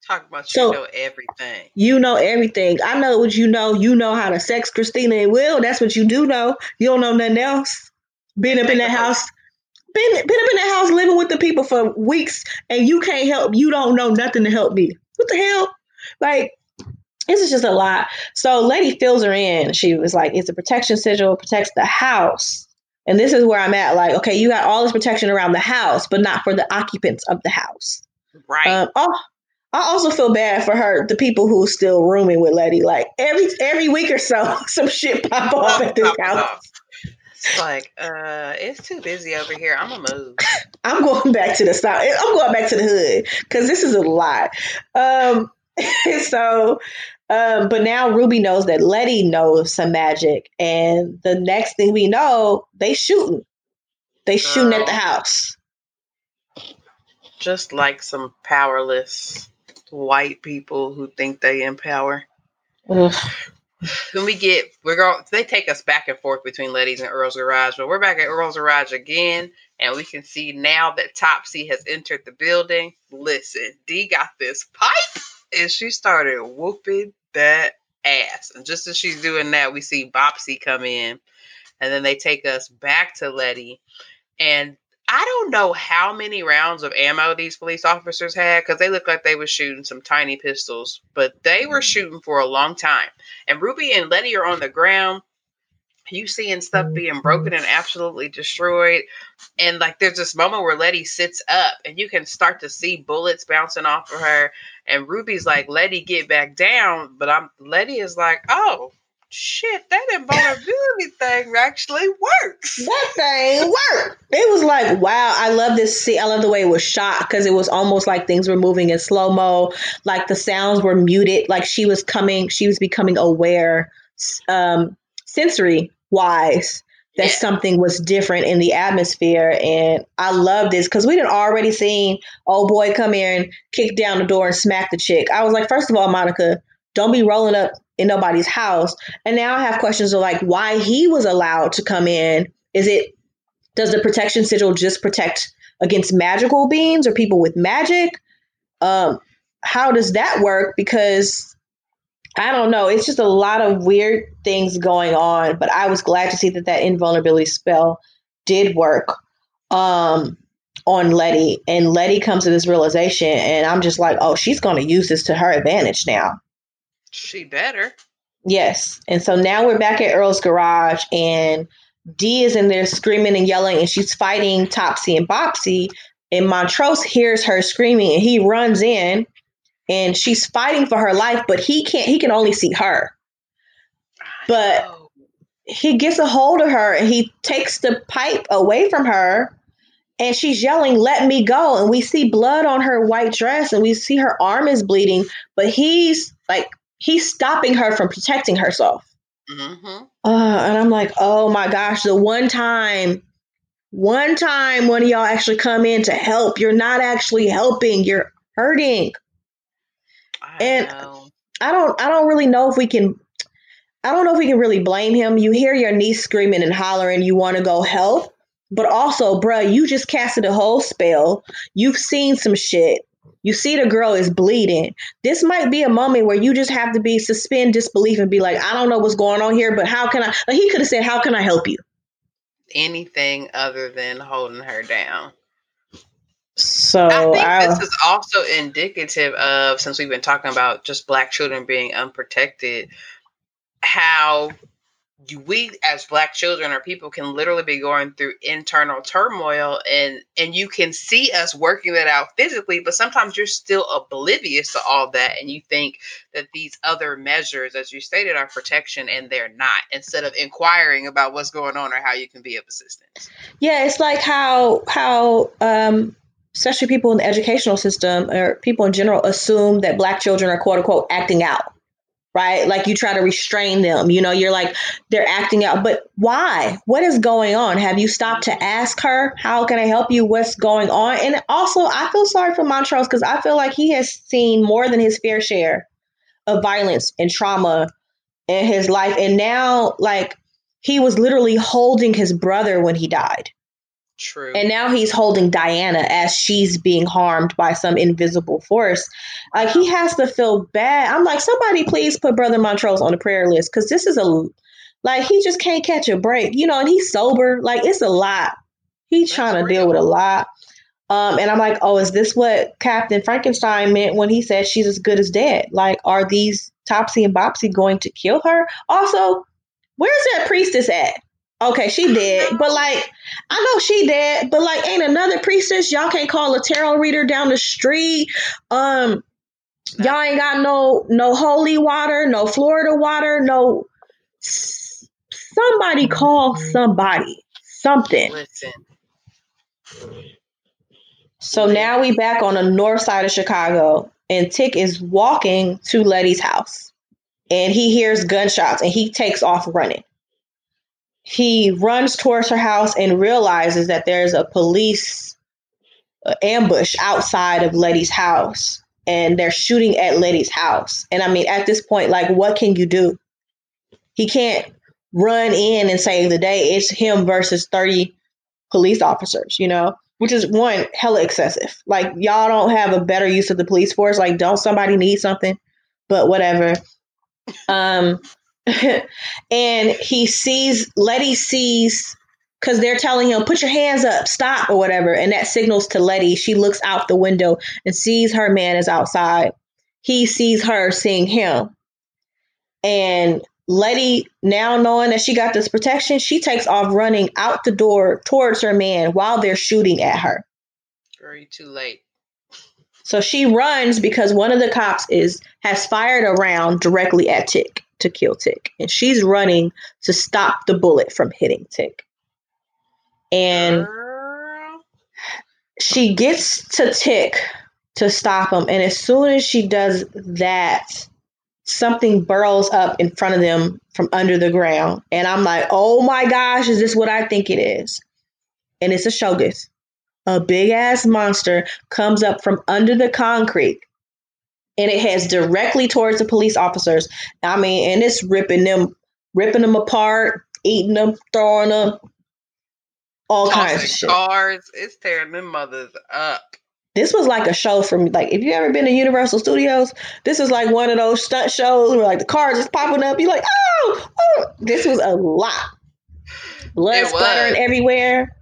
Talk about so- you know everything. You know everything. I know what you know. You know how to sex Christina and Will. That's what you do know. You don't know nothing else. Been up in that house. Been, been up in that house living with the people for weeks and you can't help. You don't know nothing to help me. What the hell? Like, this is just a lot. So Lady fills her in. She was like, it's a protection sigil, protects the house. And this is where I'm at. Like, okay, you got all this protection around the house, but not for the occupants of the house. Right. Um, oh, I also feel bad for her, the people who are still rooming with Letty. Like every every week or so, some shit pop off at this house. It's like, uh, it's too busy over here. I'm gonna move. I'm going back to the south. I'm going back to the hood because this is a lot. Um, so, um, but now Ruby knows that Letty knows some magic, and the next thing we know, they shooting. They shooting at the house. Just like some powerless white people who think they in power. Ugh. Then we get we're going they take us back and forth between Letty's and Earl's Garage, but we're back at Earl's Garage again, and we can see now that Topsy has entered the building. Listen, Dee got this pipe and she started whooping that ass. And just as she's doing that, we see Bopsy come in, and then they take us back to Letty. And I don't know how many rounds of ammo these police officers had because they looked like they were shooting some tiny pistols, but they were mm-hmm. shooting for a long time. And Ruby and Letty are on the ground. You seeing stuff being broken and absolutely destroyed and like there's this moment where letty sits up and you can start to see bullets bouncing off of her and ruby's like letty get back down but i'm letty is like oh shit that invulnerability thing actually works That thing worked. It was like, wow, I love this scene. I love the way it was shot because it was almost like things were moving in slow mo. Like the sounds were muted. Like she was coming, she was becoming aware, um, sensory wise, that Yeah. something was different in the atmosphere. And I love this because we had already seen old boy come in, and kick down the door, and smack the chick. I was like, first of all, Monica, don't be rolling up in nobody's house. And now I have questions of like why he was allowed to come in. Is it does the protection sigil just protect against magical beings or people with magic? Um, how does that work? Because I don't know. It's just a lot of weird things going on. But I was glad to see that that invulnerability spell did work um, on Letty, and Letty comes to this realization, and I'm just like, oh, she's going to use this to her advantage now. she better Yes. And so now we're back at Earl's garage and Dee is in there screaming and yelling and she's fighting Topsy and Bopsy. And Montrose hears her screaming and he runs in and she's fighting for her life, but he can't he can only see her. But he gets a hold of her and he takes the pipe away from her and she's yelling let me go. And we see blood on her white dress and we see her arm is bleeding but he's like he's stopping her from protecting herself. Mm-hmm. uh, and i'm like oh my gosh the one time one time one of y'all actually come in to help. You're not actually helping. You're hurting I And- know. I don't I don't really know if we can I don't know if we can really blame him. You hear your niece screaming and hollering, you want to go help, but also, bruh, you just casted a whole spell. You've seen some shit. You see the girl is bleeding. This might be a moment where you just have to be suspend disbelief and be like, I don't know what's going on here, but how can I? Like he could have said, How can I help you? anything other than holding her down. So I think I, this is also indicative of, since we've been talking about just black children being unprotected, how we as black children or people can literally be going through internal turmoil and and you can see us working that out physically but sometimes you're still oblivious to all that and you think that these other measures as you stated are protection and they're not instead of inquiring about what's going on or how you can be of assistance. Yeah, it's like how how um especially people in the educational system or people in general assume that black children are quote unquote acting out. Right? Like you try to restrain them. You know, you're like they're acting out. But why? What is going on? Have you stopped to ask her, how can I help you? What's going on? And also I feel sorry for Montrose because I feel like he has seen more than his fair share of violence and trauma in his life. And now like he was literally holding his brother when he died. True And now he's holding Diana as she's being harmed by some invisible force. Like he has to feel bad. I'm like, somebody please put Brother Montrose on the prayer list because this is a like he just can't catch a break, you know. And he's sober. Like it's a lot. He's That's trying to real. deal with a lot. Um, and I'm like, oh, is this what Captain Frankenstein meant when he said she's as good as dead? Like, are these Topsy and Bopsy going to kill her? Also, where's that priestess at? Okay, she did. but like I know she did, but like ain't another priestess. Y'all can't call a tarot reader down the street. Um, y'all ain't got no no holy water, no Florida water, no. Somebody call somebody something. listen So now we back on the north side of Chicago, and Tick is walking to Letty's house, and he hears gunshots, and he takes off running. He runs towards her house and realizes that there's a police uh, ambush outside of Letty's house, and they're shooting at Letty's house. And I mean, at this point, like, what can you do? He can't run in and save the day. It's him versus 30 police officers, you know? which is one hella excessive. Like y'all don't have a better use of the police force. Like don't somebody need something? But whatever. Um and he sees Letty sees because they're telling him, put your hands up, stop, or whatever. And that signals to Letty. She looks out the window and sees her man is outside. He sees her seeing him. And Letty, now knowing that she got this protection, she takes off running out the door towards her man while they're shooting at her. You too late. So she runs because one of the cops is has fired a round directly at Tick to kill Tick, and she's running to stop the bullet from hitting Tick. And she gets to Tick to stop him, and as soon as she does that, something burrows up in front of them from under the ground, and I'm like, "Oh my gosh, is this what I think it is?" And it's a shoggoth. A big ass monster comes up from under the concrete and it heads directly towards the police officers. I mean, and it's ripping them, ripping them apart, eating them, throwing them, all kinds of shit. cars. It's tearing them mothers up. This was like a show from like if you ever been to Universal Studios, this is like one of those stunt shows where like the cars is popping up. You're like, oh, oh. this was a lot. Blood splattering everywhere.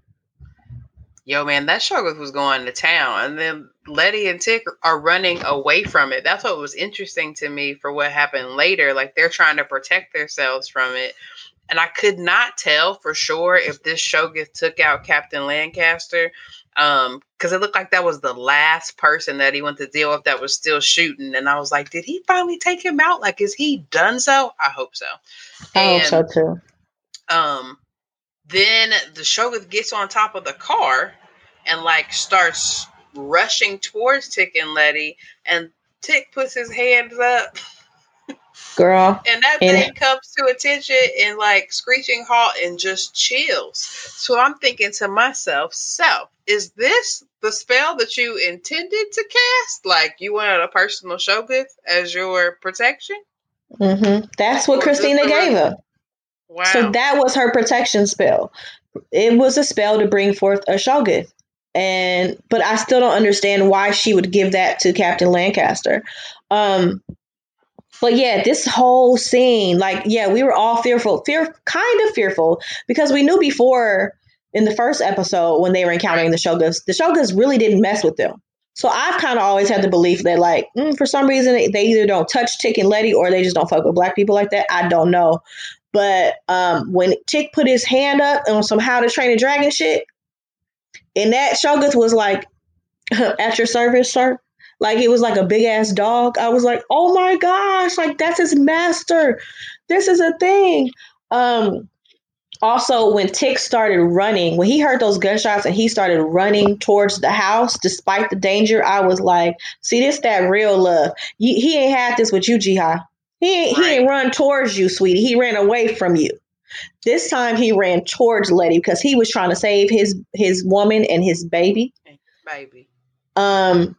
Yo, man, that shoggoth was going to town, and then Letty and Tick are running away from it. That's what was interesting to me for what happened later. Like they're trying to protect themselves from it, and I could not tell for sure if this shoggoth took out Captain Lancaster, um, because it looked like that was the last person that he went to deal with that was still shooting. And I was like, did he finally take him out? Like, is he done so? I hope so. I hope so too. um then the shoggoth gets on top of the car and like starts rushing towards Tick and Letty and Tick puts his hands up Girl. and that And- thing comes to attention and like screeching halt and just chills. So I'm thinking to myself, so is this the spell that you intended to cast? Like you wanted a personal shoggoth as your protection? hmm That's what Or Christina gave her. Wow. So that was her protection spell. It was a spell to bring forth a shoggoth. And but I still don't understand why she would give that to Captain Lancaster. Um but yeah, this whole scene, like, yeah, we were all fearful, fear kind of fearful, because we knew before in the first episode when they were encountering the shoggoths, the shoggoths really didn't mess with them. So I've kind of always had the belief that, like, mm, for some reason, they- either don't touch Tick and Letty or they just don't fuck with black people like that. I don't know. But um, when Tick put his hand up on some How to Train a Dragon shit, and that shoggoth was like, at your service, sir. Like it was like a big ass dog. I was like, oh my gosh, like that's his master. This is a thing. Um, also, when Tick started running, when he heard those gunshots and he started running towards the house, despite the danger, I was like, see, this that real love. You, he ain't had this with you, Ji-Ah. He ain't, he ain't run towards you, sweetie. He ran away from you. This time he ran towards Letty because he was trying to save his his woman and his baby. baby. Um,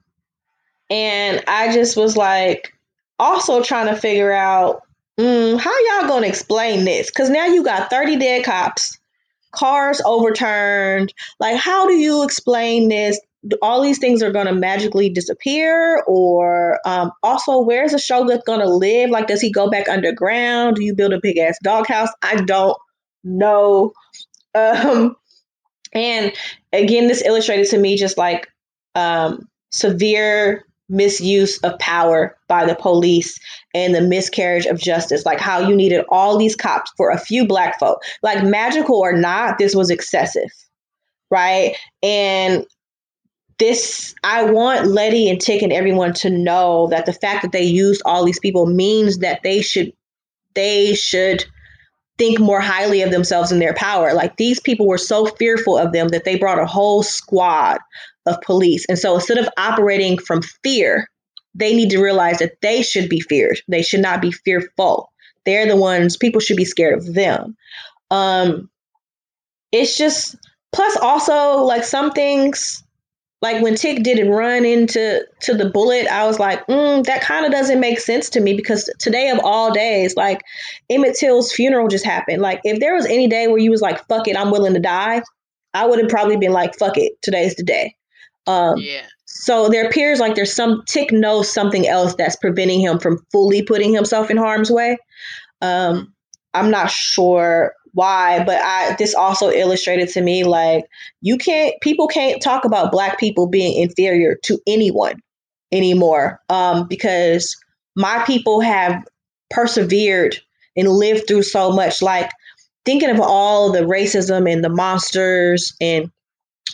and I just was like, also trying to figure out mm, how y'all gonna explain this? Because now you got thirty dead cops, cars overturned. Like, how do you explain this? All these things are gonna magically disappear, or um, also, where's the shoggoth gonna live? Like, does he go back underground? Do you build a big ass doghouse? I don't know. Um, and again, this illustrated to me just like um, severe misuse of power by the police and the miscarriage of justice. Like how you needed all these cops for a few black folk. Like magical or not, this was excessive, right? And this, I want Letty and Tick and everyone to know that the fact that they used all these people means that they should, they should think more highly of themselves and their power. Like these people were so fearful of them that they brought a whole squad of police. And so instead of operating from fear, they need to realize that they should be feared. They should not be fearful. They're the ones people should be scared of them. Um it's just plus also like some things like when Tick didn't run into to the bullet, I was like, mm, that kind of doesn't make sense to me because today of all days, like Emmett Till's funeral just happened. Like if there was any day where you was like, fuck it, I'm willing to die, I would have probably been like, fuck it, today's the day. Um, Yeah. so there appears like there's some Tick knows something else that's preventing him from fully putting himself in harm's way. Um, I'm not sure why, but I this also illustrated to me like you can't people can't talk about black people being inferior to anyone anymore um, because my people have persevered and lived through so much. Like thinking of all the racism and the monsters and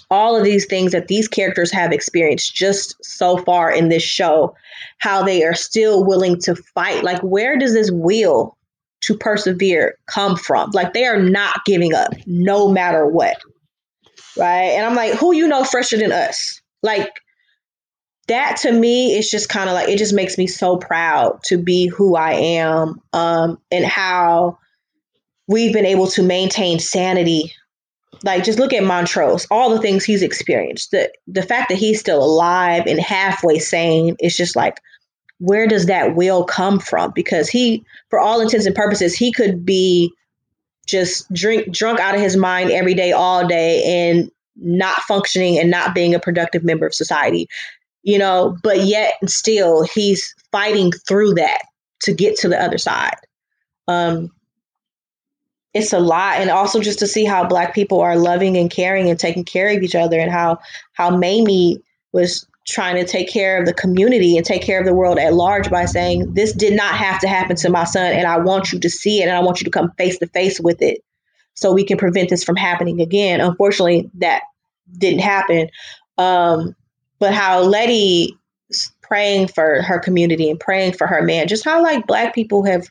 all of these things that these characters have experienced just so far in this show, how they are still willing to fight. Like, where does this will to persevere come from? Like, they are not giving up no matter what. Right. And I'm like, who you know fresher than us? Like, that to me is just kind of like, it just makes me so proud to be who I am um, and how we've been able to maintain sanity like just look at Montrose, all the things he's experienced. The the fact that he's still alive and halfway sane is just like where does that will come from? Because he, for all intents and purposes, he could be just drink drunk out of his mind every day, all day, and not functioning and not being a productive member of society. You know, but yet still he's fighting through that to get to the other side. Um, it's a lot and also just to see how black people are loving and caring and taking care of each other and how how Mamie was trying to take care of the community and take care of the world at large by saying this did not have to happen to my son and I want you to see it and I want you to come face to face with it so we can prevent this from happening again. Unfortunately, that didn't happen. Um, but how Letty praying for her community and praying for her man, just how like black people have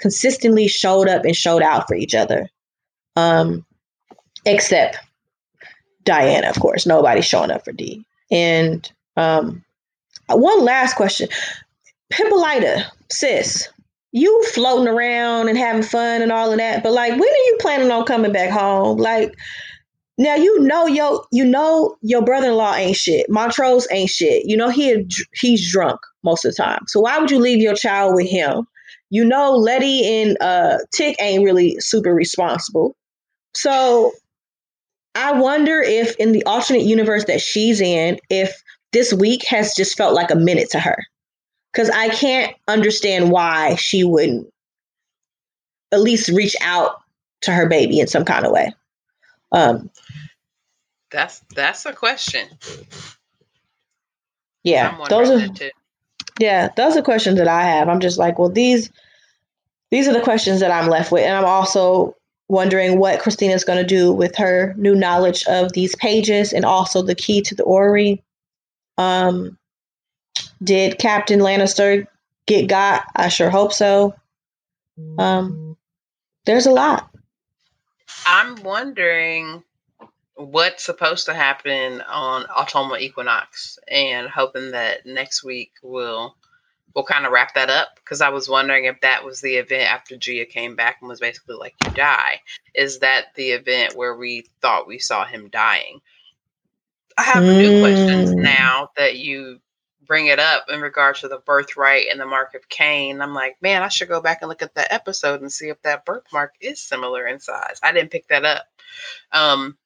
consistently showed up and showed out for each other. Um, except Diana, of course. Nobody's showing up for Dee. And um, one last question. Hippolyta, sis, you floating around and having fun and all of that, but like when are you planning on coming back home? Like now you know yo you know your brother-in-law ain't shit. Montrose ain't shit. You know he he's drunk most of the time. So why would you leave your child with him? you know Letty and uh Tick ain't really super responsible. So I wonder if in the alternate universe that she's in, if this week has just felt like a minute to her. Cause I can't understand why she wouldn't at least reach out to her baby in some kind of way. Um that's that's a question. Yeah, those are yeah, those are questions that I have. I'm just like, well, these these are the questions that I'm left with, and I'm also wondering what Christina's going to do with her new knowledge of these pages and also the key to the orrery. Um, did Captain Lancaster get got? I sure hope so. Um, there's a lot. I'm wondering what's supposed to happen on autumnal equinox and hoping that next week will we'll kind of wrap that up because I was wondering if that was the event after Ji-Ah came back and was basically like, You die. Is that the event where we thought we saw him dying? I have mm. new questions mm. now that you bring it up in regards to the birthright and the mark of Cain. I'm like, man, I should go back and look at that episode and see if that birthmark is similar in size. I didn't pick that up. Um,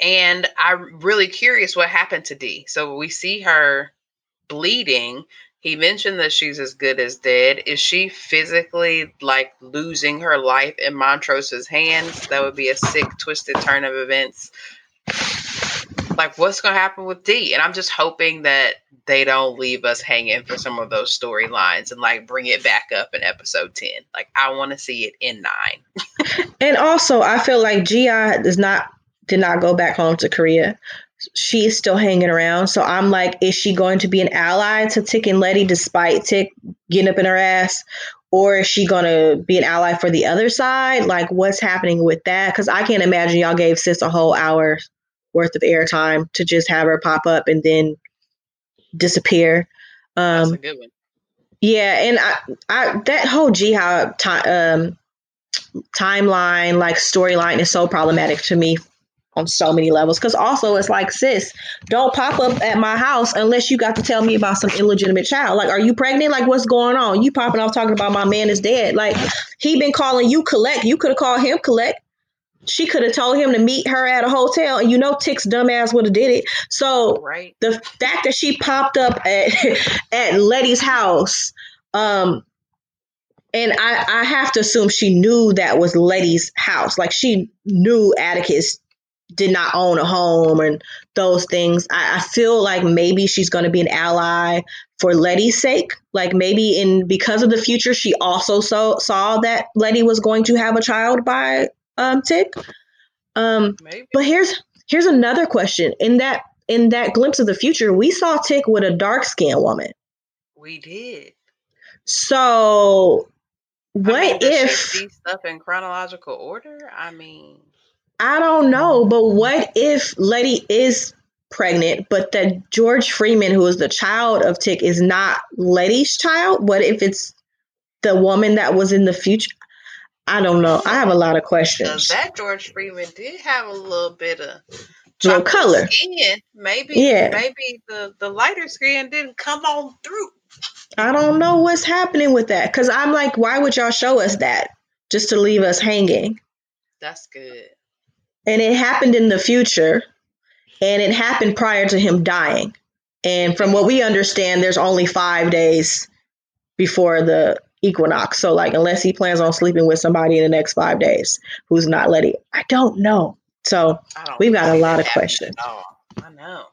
and I'm really curious what happened to Dee. So we see her bleeding. He mentioned that she's as good as dead. Is she physically like losing her life in Montrose's hands? That would be a sick, twisted turn of events. Like, what's going to happen with Dee? And I'm just hoping that they don't leave us hanging for some of those storylines and like bring it back up in episode 10. Like, I want to see it in nine. and also, I feel like Ji-Ah does not did not go back home to Korea. She's still hanging around. So I'm like, is she going to be an ally to Tick and Letty despite Tick getting up in her ass? Or is she going to be an ally for the other side? Like, what's happening with that? Because I can't imagine y'all gave Sis a whole hour worth of airtime to just have her pop up and then disappear. Um, yeah, and I, I that whole Ji-Ah time um, timeline, like storyline, is so problematic to me on so many levels. Because also, it's like, sis, don't pop up at my house unless you got to tell me about some illegitimate child. Like, are you pregnant? Like, what's going on? You popping off talking about my man is dead. Like, he been calling you collect. You could have called him collect. She could have told him to meet her at a hotel, and you know Tick's dumbass would have did it. So right. the fact that she popped up at at Letty's house, um, and I, I have to assume she knew that was Letty's house. Like she knew Atticus did not own a home and those things. I, I feel like maybe she's going to be an ally for Letty's sake. Like maybe in because of the future, she also so, saw that Letty was going to have a child by um, Tick. Um, Maybe. but here's here's another question. In that in that glimpse of the future, we saw Tick with a dark skinned woman. We did. So what I mean, if stuff in chronological order? I mean, I don't know, but what if Letty is pregnant, but that George Freeman, who is the child of Tick, is not Letty's child? What if it's the woman that was in the future? I don't know. I have a lot of questions. that George Freeman did have a little bit of Little color. skin. Maybe, Yeah. maybe the the lighter skin didn't come on through. I don't know what's happening with that because I'm like, why would y'all show us that just to leave us hanging? That's good. And it happened in the future, and it happened prior to him dying. And from what we understand, there's only five days before the equinox. So, like, unless he plans on sleeping with somebody in the next five days who's not letting I don't know. So, don't We've got a lot of questions. I know.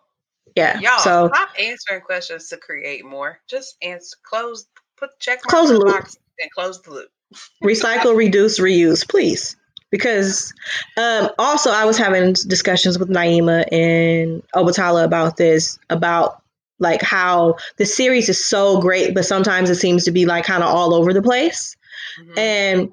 yeah. Y'all so, stop answering questions to create more. Just answer. Close. Put check Close the loop. box and close the loop. recycle, reduce, reuse, please. Because um, also, I was having discussions with Naima and Obatala about this, about like how the series is so great, but sometimes it seems to be like kind of all over the place. Mhm. And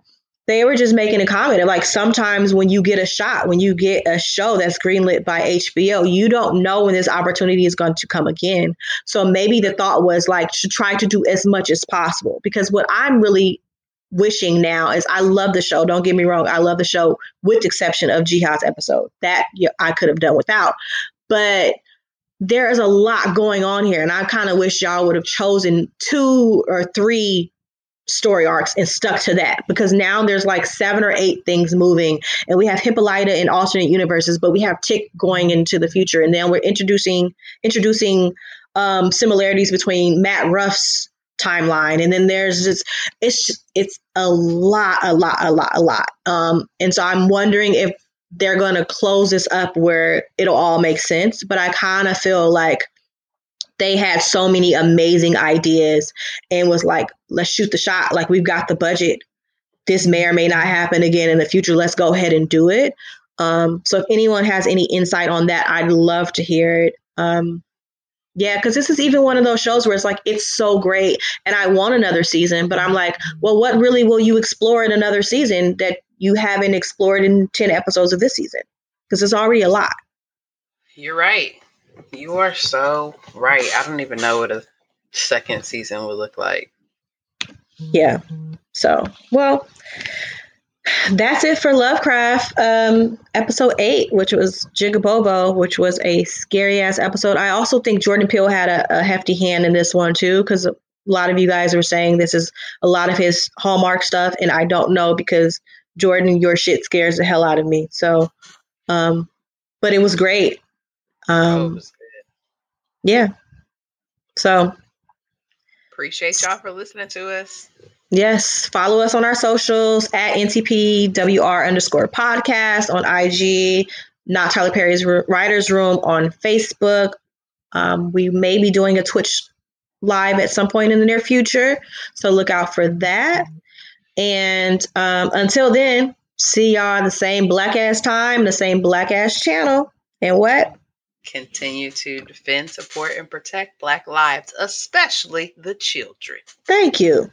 they were just making a comment of like sometimes when you get a shot, when you get a show that's greenlit by HBO, you don't know when this opportunity is going to come again. So maybe the thought was like to try to do as much as possible. Because what I'm really wishing now is I love the show. Don't get me wrong, I love the show with the exception of Ji-Ah's episode. That I could have done without. But there is a lot going on here, and I kind of wish y'all would have chosen two or three story arcs and stuck to that because now there's like seven or eight things moving and we have hippolyta in alternate universes but we have tick going into the future and then we're introducing introducing um, similarities between matt ruff's timeline and then there's just it's just, it's a lot a lot a lot a lot. Um, and so i'm wondering if they're going to close this up where it'll all make sense but i kind of feel like they had so many amazing ideas and was like, let's shoot the shot. Like, we've got the budget. This may or may not happen again in the future. Let's go ahead and do it. Um, so, if anyone has any insight on that, I'd love to hear it. Um, yeah, because this is even one of those shows where it's like, it's so great and I want another season, but I'm like, well, what really will you explore in another season that you haven't explored in 10 episodes of this season? Because it's already a lot. You're right. You are so right. I don't even know what a second season would look like. Yeah. So, well, that's it for Lovecraft, um, episode eight, which was Jigabobo, which was a scary ass episode. I also think Jordan Peele had a, a hefty hand in this one too, because a lot of you guys were saying this is a lot of his hallmark stuff, and I don't know because Jordan, your shit scares the hell out of me. So, um, but it was great. oh, Um, was yeah. So Appreciate y'all for listening to us. Yes, follow us on our socials at NTPWR underscore podcast on IG, not Tyler Perry's Writers Room on Facebook. Um, we may be doing a Twitch live at some point in the near future, so look out for that. And um, until then, see y'all the same black ass time, the same black ass channel. And what? Continue to defend, support, and protect Black lives, especially the children. Thank you.